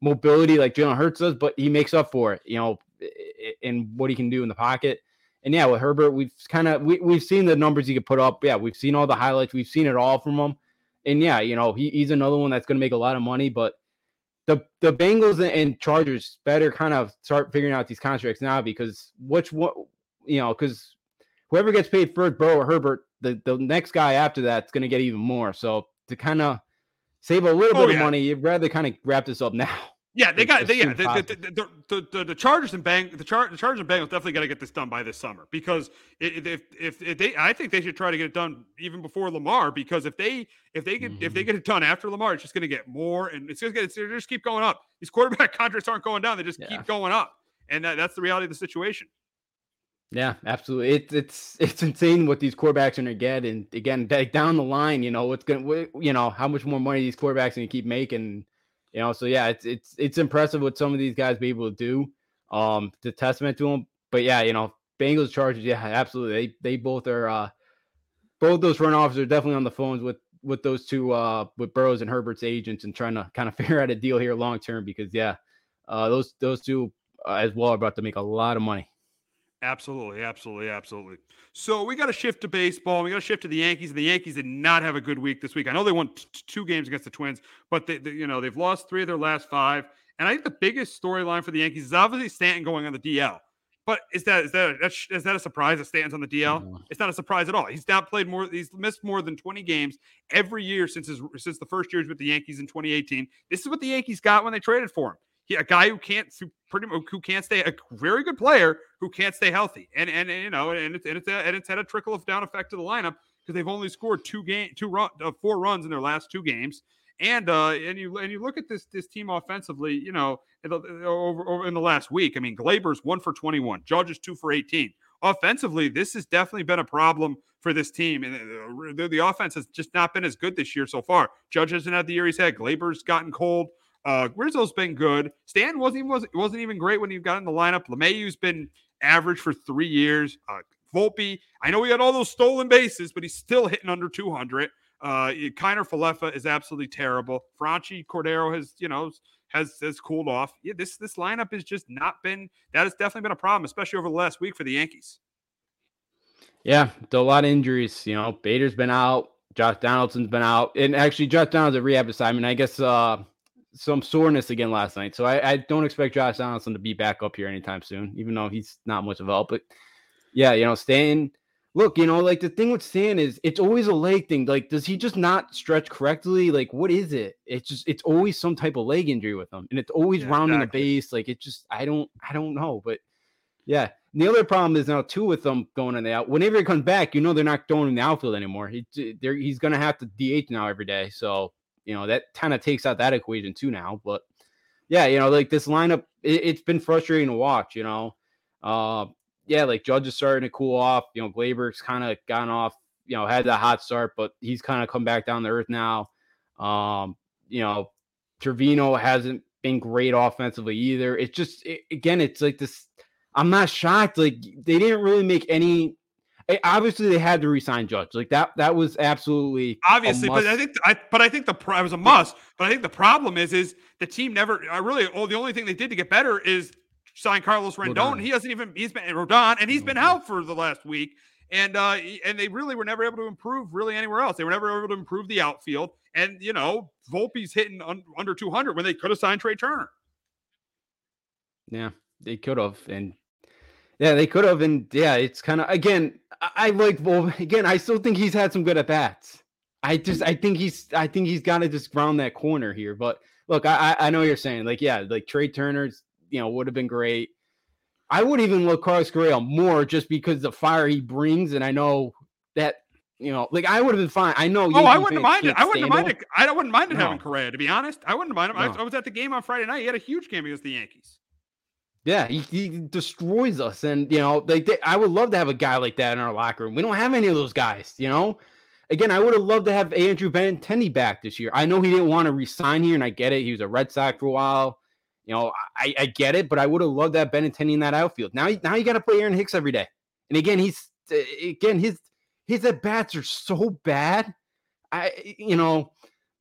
mobility like Jalen Hurts does, but he makes up for it. You know, in what he can do in the pocket. And yeah, with Herbert, we've kind of we, we've seen the numbers he could put up. Yeah, we've seen all the highlights. We've seen it all from him. And yeah, you know, he, he's another one that's going to make a lot of money. But the the Bengals and Chargers better kind of start figuring out these contracts now because which what you know because whoever gets paid first, Burrow or Herbert, the, the next guy after that's going to get even more. So to kind of save a little oh, bit yeah. of money, you'd rather kind of wrap this up now. Yeah, they got they, yeah the the, the, the, the, Chargers and Bang the, Char, the Chargers and Bengals definitely got to get this done by this summer because if, if, if they I think they should try to get it done even before Lamar because if they if they get mm-hmm. if they mm-hmm. get it done after Lamar it's just going to get more and it's just going to just keep going up. These quarterback *laughs* contracts aren't going down; they just yeah. keep going up, and that, that's the reality of the situation. Yeah, absolutely. It's it's *laughs* it's insane what these quarterbacks are gonna get, and again, down the line, you know, what's gonna, you know, how much more money these quarterbacks gonna keep making, you know. So yeah, it's it's it's impressive what some of these guys be able to do. Um, the testament to them. But yeah, you know, Bengals Chargers, yeah, absolutely. They they both are uh both those front officers are definitely on the phones with with those two uh with Burrows and Herbert's agents and trying to *laughs* kind of figure out a deal here long term because yeah, uh those those two uh, as well are about to make a lot of money. Absolutely, absolutely, absolutely. So we got to shift to baseball. We got to shift to the Yankees. And the Yankees did not have a good week this week. I know they won t- two games against the Twins, but they, they, you know, they've lost three of their last five. And I think the biggest storyline for the Yankees is obviously Stanton going on the DL. But is that is that a, is that a surprise that Stanton's on the DL? Mm-hmm. It's not a surprise at all. He's now played more. He's missed more than twenty games every year since his since the first years with the Yankees in 2018. This is what the Yankees got when they traded for him he, a guy who can't pretty much who can't stay a very good player who can't stay healthy and and, and you know and it's and it's, and it's had a trickle of down effect to the lineup because they've only scored two game two run uh, four runs in their last two games and uh and you and you look at this this team offensively you know the, over, over in the last week I mean Gleyber's one for 21 Judge is two for 18 offensively, this has definitely been a problem for this team. And uh, the, the offense has just not been as good this year so far. Judge hasn't had the year he's had. Gleyber's gotten cold. Uh, Rizzo's been good. Stan wasn't even, wasn't, wasn't even great when he got in the lineup. LeMahieu's been average for three years. Uh, Volpe, I know he had all those stolen bases, but he's still hitting under 200. Uh, Kiner Falefa is absolutely terrible. Franchy Cordero has, you know, has has cooled off. Yeah, this this lineup has just not been. That has definitely been a problem, especially over the last week for the Yankees. Yeah, a lot of injuries. You know, Bader's been out. Josh Donaldson's been out, and actually, Josh Donaldson's a rehab assignment. I guess uh, some soreness again last night. So I, I, don't expect Josh Donaldson to be back up here anytime soon, even though he's not much of help. But yeah, you know, staying. Look, you know, like the thing with Stan is it's always a leg thing. Like, does he just not stretch correctly? Like, what is it? It's just it's always some type of leg injury with him, and it's always yeah, rounding exactly. a base. Like, it just I don't I don't know, but yeah. And the other problem is now too with them going in the out. Whenever he comes back, you know they're not throwing in the outfield anymore. He he's gonna have to DH now every day. So you know that kind of takes out that equation too now. But yeah, you know, like this lineup, it, has been frustrating to watch. You know, uh, yeah, like Judge is starting to cool off. You know, Gleyber's kind of gone off. You know, had that hot start, but he's kind of come back down to earth now. Um, you know, Trevino hasn't been great offensively either. It's just it, again, it's like this. I'm not shocked. Like they didn't really make any obviously they had to resign Judge. Like that that was absolutely obviously, but I think I but I think the it was a must. But I think the problem is is the team never. I really oh the only thing they did to get better is sign Carlos Rodon. Rodon. He hasn't even he's been Rodon and he's been out for the last week. And uh and they really were never able to improve really anywhere else. They were never able to improve the outfield. And you know, Volpe's hitting un, under 200 when they could have signed Trea Turner. Yeah, they could have, and yeah, they could have. And yeah, it's kind of again. I, like well *laughs* again. I still think he's had some good at bats. I just I think he's I think he's got to just round that corner here. But look, I I know you're saying like yeah, like Trea Turner's you know would have been great. I would even look Carlos Correa more just because the fire he brings, and I know that you know, like I would have been fine. I know. Oh, I wouldn't mind it. I wouldn't mind it. I wouldn't mind it no. having Correa. To be honest, I wouldn't mind him. No. I, I was at the game on Friday night. He had a huge game against the Yankees. Yeah, he, he destroys us, and you know, like they, I would love to have a guy like that in our locker room. We don't have any of those guys, you know. Again, I would have loved to have Andrew Benintendi back this year. I know he didn't want to resign here, and I get it. He was a Red Sox for a while. You know, I, I get it, but I would have loved that Benintendi in that outfield. Now, now you got to play Aaron Hicks every day, and again, he's again his his at bats are so bad. I you know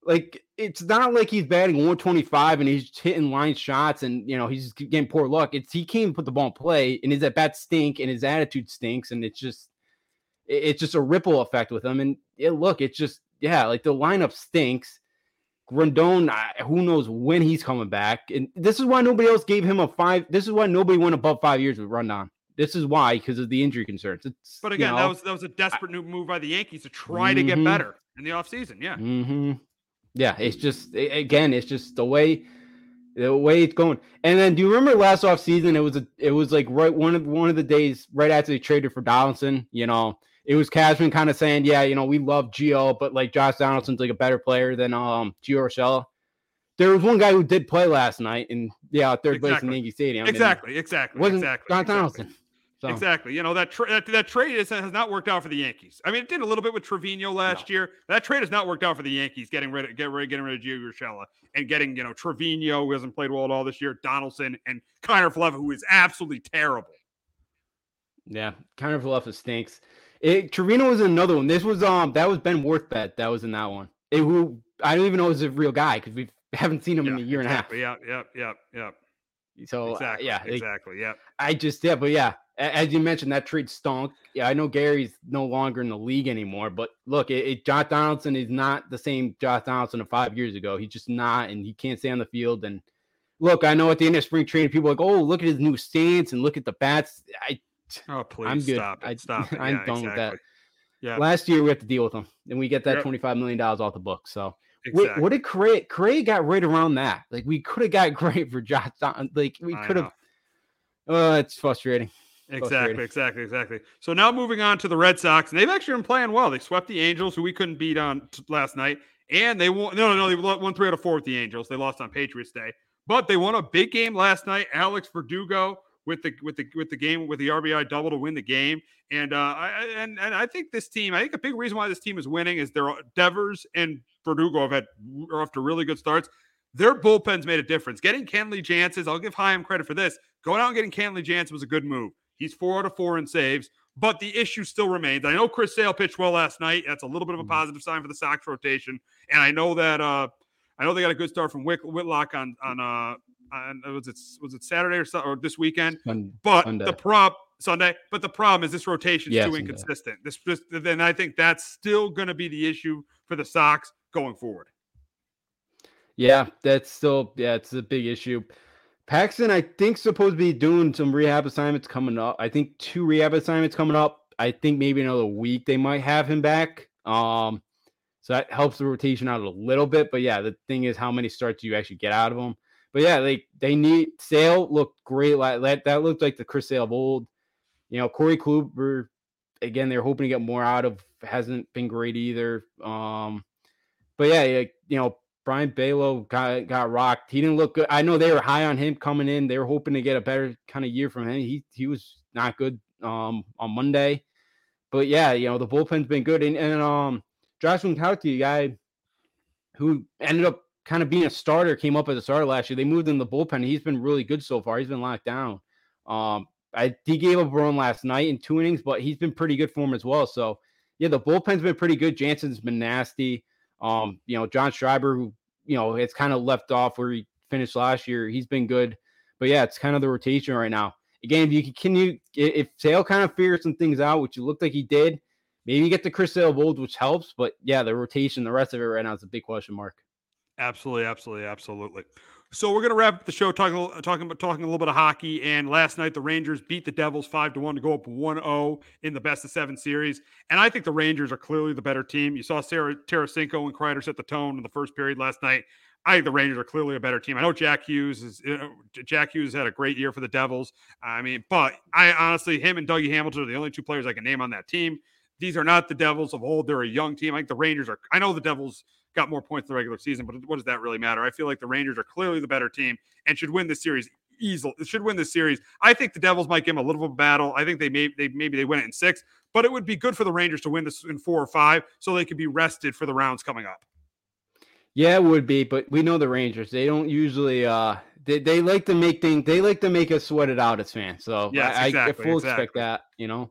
like it's not like he's batting 125 and he's hitting line shots and you know he's getting poor luck. It's he can't put the ball in play and his at bat stink and his attitude stinks and it's just it's just a ripple effect with him. And it, look, it's just yeah, like the lineup stinks. Grandon, who knows when he's coming back? And this is why nobody else gave him a five. This is why nobody went above five years with Rondon. This is why because of the injury concerns. It's, but again, you know, that was that was a desperate I, move by the Yankees to try mm-hmm. to get mm-hmm. better in the offseason. Yeah. Mm-hmm. Yeah, it's just again, it's just the way the way it's going. And then do you remember last off season? It was a it was like right one of one of the days right after they traded for Donaldson. You know, it was Cashman kind of saying, yeah, you know, we love Gio, but like Josh Donaldson's like a better player than um Gio Urshela. There was one guy who did play last night, and yeah, third exactly. place in Yankee Stadium. Exactly, exactly, wasn't exactly. John Donaldson. Exactly. So. Exactly. You know that, tra- that that trade is, has not worked out for the Yankees. I mean, it did a little bit with Trevino last no. year. That trade has not worked out for the Yankees. Getting rid of get rid getting rid of Gio Urshela and getting you know Trevino who hasn't played well at all this year, Donaldson and Kiner Falefa who is absolutely terrible. Yeah, Kiner Falefa stinks. It, Trevino was another one. This was um that was Ben Rortvedt that was in that one. It who I don't even know is a real guy because we *laughs* haven't seen him yeah, in a year exactly. and a half. Yeah, yeah, yeah, yeah. So exactly, uh, yeah, exactly, yeah. I just yeah, but yeah, as you mentioned, that trade stunk. Yeah, I know Gary's no longer in the league anymore, but look, it, it, Josh Donaldson is not the same Josh Donaldson of five years ago. He's just not, and he can't stay on the field. And look, I know at the end of spring training, people are like, oh, look at his new stance and look at the bats. I, oh, please I'm good. stop it. I, stop it. *laughs* I'm yeah, done exactly. with that. Yeah. Last year we have to deal with him, and we get that yep. twenty-five million dollars off the book. So. Exactly. What, what did Craig? Craig got right around that. Like we could have got *laughs* great for Josh. Like we could have. Oh, it's frustrating. Exactly, exactly, exactly. So now moving on to the Red Sox, and they've actually been playing well. They swept the Angels, who we couldn't beat on t- last night, and they won. No, no, no, they won three out of four with the Angels. They lost on Patriots Day, but they won a big game last night. Alex Verdugo with the with the with the game with the RBI double to win the game. And uh, I and and I think this team, I think a big reason why this team is winning is their Devers and Verdugo have had are off to really good starts. Their bullpens made a difference. Getting Kenley Jansen, I'll give Chaim credit for this. Going out and getting Kenley Jansen was a good move. He's four out of four in saves, but the issue still remains. I know Chris Sale pitched well last night. That's a little bit of a Mm-hmm. positive sign for the Sox rotation, and I know that uh, I know they got a good start from Wick, Whitlock on on uh on was it was it Saturday or so, or this weekend. Sun- But Sunday. the prop Sunday, but the problem is this rotation is Yeah, too Sunday. inconsistent. This just then I think that's still going to be the issue for the Sox going forward. Yeah, that's still yeah, it's a big issue. Paxton, I think, supposed to be doing some rehab assignments coming up. I think two rehab assignments coming up. I think maybe another week they might have him back. Um, so that helps the rotation out a little bit. But yeah, the thing is, how many starts do you actually get out of them? But yeah, like they need Sale looked great. Like that, that looked like the Chris Sale of old. You know, Corey Kluber, again, they're hoping to get more out of. Hasn't been great either. Um, but yeah, you know, Brayan Bello got got rocked. He didn't look good. I know they were high on him coming in. They were hoping to get a better kind of year from him. He he was not good um on Monday. But yeah, you know, the bullpen's been good. And and um Josh Winkowski, guy who ended up kind of being a starter, came up as a starter last year. They moved in the bullpen. He's been really good so far. He's been locked down. Um, I he gave up a run last night in two innings, but he's been pretty good for him as well. So yeah, the bullpen's been pretty good. Jansen's been nasty. Um, you know, John Schreiber, who you know, it's kind of left off where he finished last year. He's been good, but yeah, it's kind of the rotation right now. Again, if you can, you if Sale kind of figures some things out, which it looked like he did, maybe you get the Chris Sale of old, which helps. But yeah, the rotation, the rest of it right now is a big question mark. Absolutely, absolutely, absolutely. So we're gonna wrap up the show talking talking about talking a little bit of hockey. And last night the Rangers beat the Devils five to one to go up 1-0 in the best of seven series. And I think the Rangers are clearly the better team. You saw Sarah Tarasenko and Kreider set the tone in the first period last night. I think the Rangers are clearly a better team. I know Jack Hughes is uh, Jack Hughes had a great year for the Devils. I mean, but I honestly, him and Dougie Hamilton are the only two players I can name on that team. These are not the Devils of old. They're a young team. I think the Rangers are. I know the Devils got more points in the regular season, but what does that really matter? I feel like the Rangers are clearly the better team and should win this series easily. Should win this series. I think the Devils might give them a little bit of a battle. I think they may they maybe they win it in six, but it would be good for the Rangers to win this in four or five so they could be rested for the rounds coming up. Yeah, it would be, but we know the Rangers. They don't usually uh they, they like to make things they like to make us sweat it out as fans. So Yes, I, I exactly, full exactly. expect that, you know.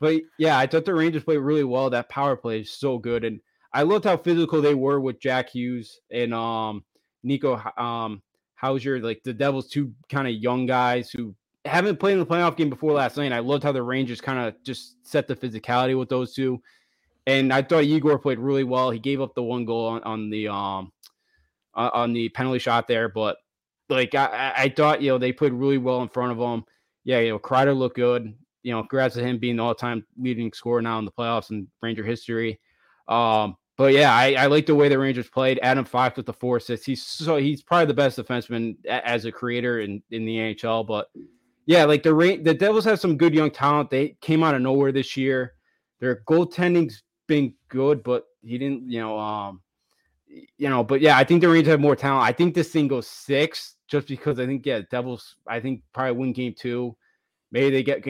But yeah, I thought the Rangers played really well. That power play is so good. And I loved how physical they were with Jack Hughes and um Nico um Hauser, like the Devils, two kind of young guys who haven't played in the playoff game before last night. I loved how the Rangers kind of just set the physicality with those two. And I thought Igor played really well. He gave up the one goal on, on the um on the penalty shot there, but like I, I- thought, you know, they played really well in front of him. Yeah, you know, Kreider looked good. You know, congrats to him being the all-time leading scorer now in the playoffs in Ranger history. Um, but yeah, I, I like the way the Rangers played. Adam Fox with the four assists. He's so he's probably the best defenseman as a creator in, in the NHL. But yeah, like the the Devils have some good young talent. They came out of nowhere this year. Their goaltending's been good, but he didn't, you know, um, you know, but yeah, I think the Rangers have more talent. I think this thing goes six just because I think yeah, Devils. I think probably win game two. Maybe they get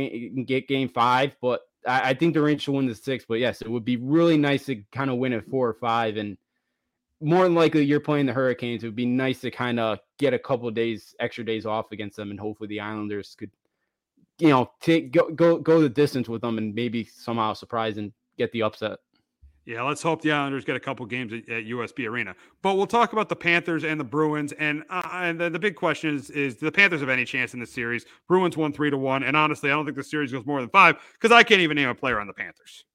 get game five, but I, I think the Rangers should win the six. But yes, it would be really nice to kind of win at four or five, and more than likely you're playing the Hurricanes. It would be nice to kind of get a couple of days, extra days off against them, and hopefully the Islanders could, you know, take go go go the distance with them and maybe somehow surprise and get the upset. Yeah, let's hope the Islanders get a couple games at, at UBS Arena. But we'll talk about the Panthers and the Bruins. And uh, and the, the big question is: Is do the Panthers have any chance in this series? Bruins won three to one, and honestly, I don't think the series goes more than five because I can't even name a player on the Panthers.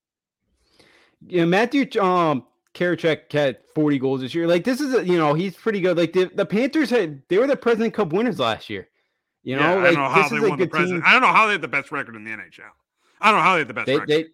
Yeah, Matthew um Karachek had 40 goals this year. Like this is a, you know, he's pretty good. Like the, the Panthers had they were the President Cup winners last year. You know, Yeah, I don't know how this they won the president. team. I don't know how they had the best record in the NHL. I don't know how they had the best They record. they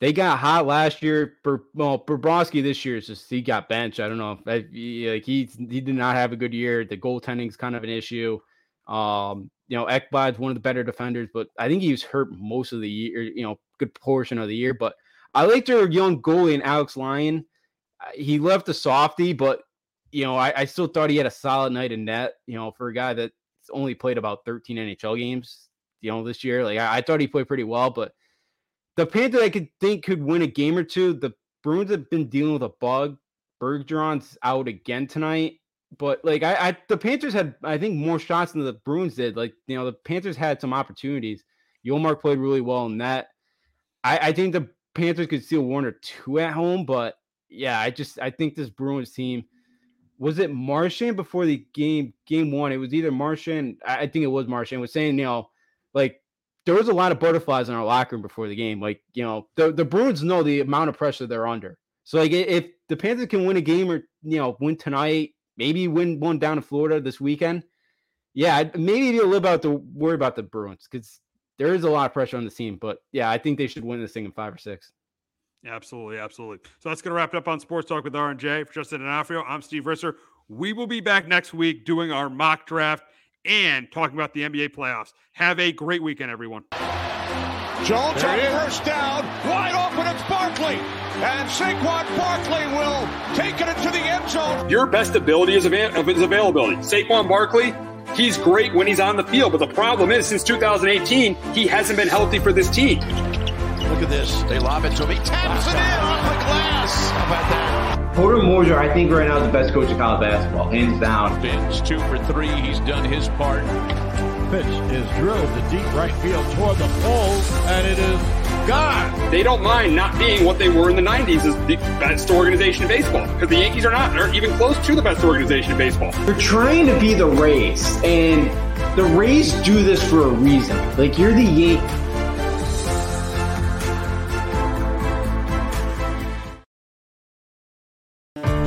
they got hot last year. For well, Bobrovsky this year is just he got benched. I don't know. like he he did not have a good year. The goaltending's kind of an issue. Um, you know, Ekblad's one of the better defenders, but I think he was hurt most of the year. You know, good portion of the year. But I liked their young goalie and Alex Lyon. He left a softy, but you know, I, I still thought he had a solid night in net. You know, for a guy that only played about 13 NHL games, you know, this year. Like I, I thought he played pretty well, but the Panthers I could think could win a game or two. The Bruins have been dealing with a bug. Bergeron's out again tonight. But like I, I the Panthers had I think more shots than the Bruins did. Like, you know, the Panthers had some opportunities. Ullmark played really well in that. I, I think the Panthers could steal one or two at home, but yeah, I just I think this Bruins team was it Marchand before the game game one. It was either Marchand, I think it was Marchand was saying, you know, like there was a lot of butterflies in our locker room before the game. Like, you know, the, the Bruins know the amount of pressure they're under. So like if the Panthers can win a game or you know, win tonight, maybe win one down in Florida this weekend. Yeah, maybe be a little about to worry about the Bruins because there is a lot of pressure on the team. But yeah, I think they should win this thing in five or six. Absolutely, absolutely. So that's going to wrap it up on Sports Talk with RJ. For Justin D'Onofrio, I'm Steve Risser. We will be back next week doing our mock draft and talking about the NBA playoffs. Have a great weekend, everyone. Jones on first down, wide open. It's Barkley, and Saquon Barkley will take it into the end zone. Your best ability is, av- is availability. Saquon Barkley, he's great when he's on the field, but the problem is since 2018, he hasn't been healthy for this team. Look at this. They lob it to him. He taps it in off the glass. How about that? Porter Moser, I think right now is the best coach in college basketball, hands down. Fins two for three. He's done his part. Pitch is drilled to deep right field toward the pole, and it is gone. They don't mind not being what they were in the 90s as the best organization in baseball because the Yankees are not. They're even close to the best organization in baseball. They're trying to be the Rays, and the Rays do this for a reason. Like you're the Yankees.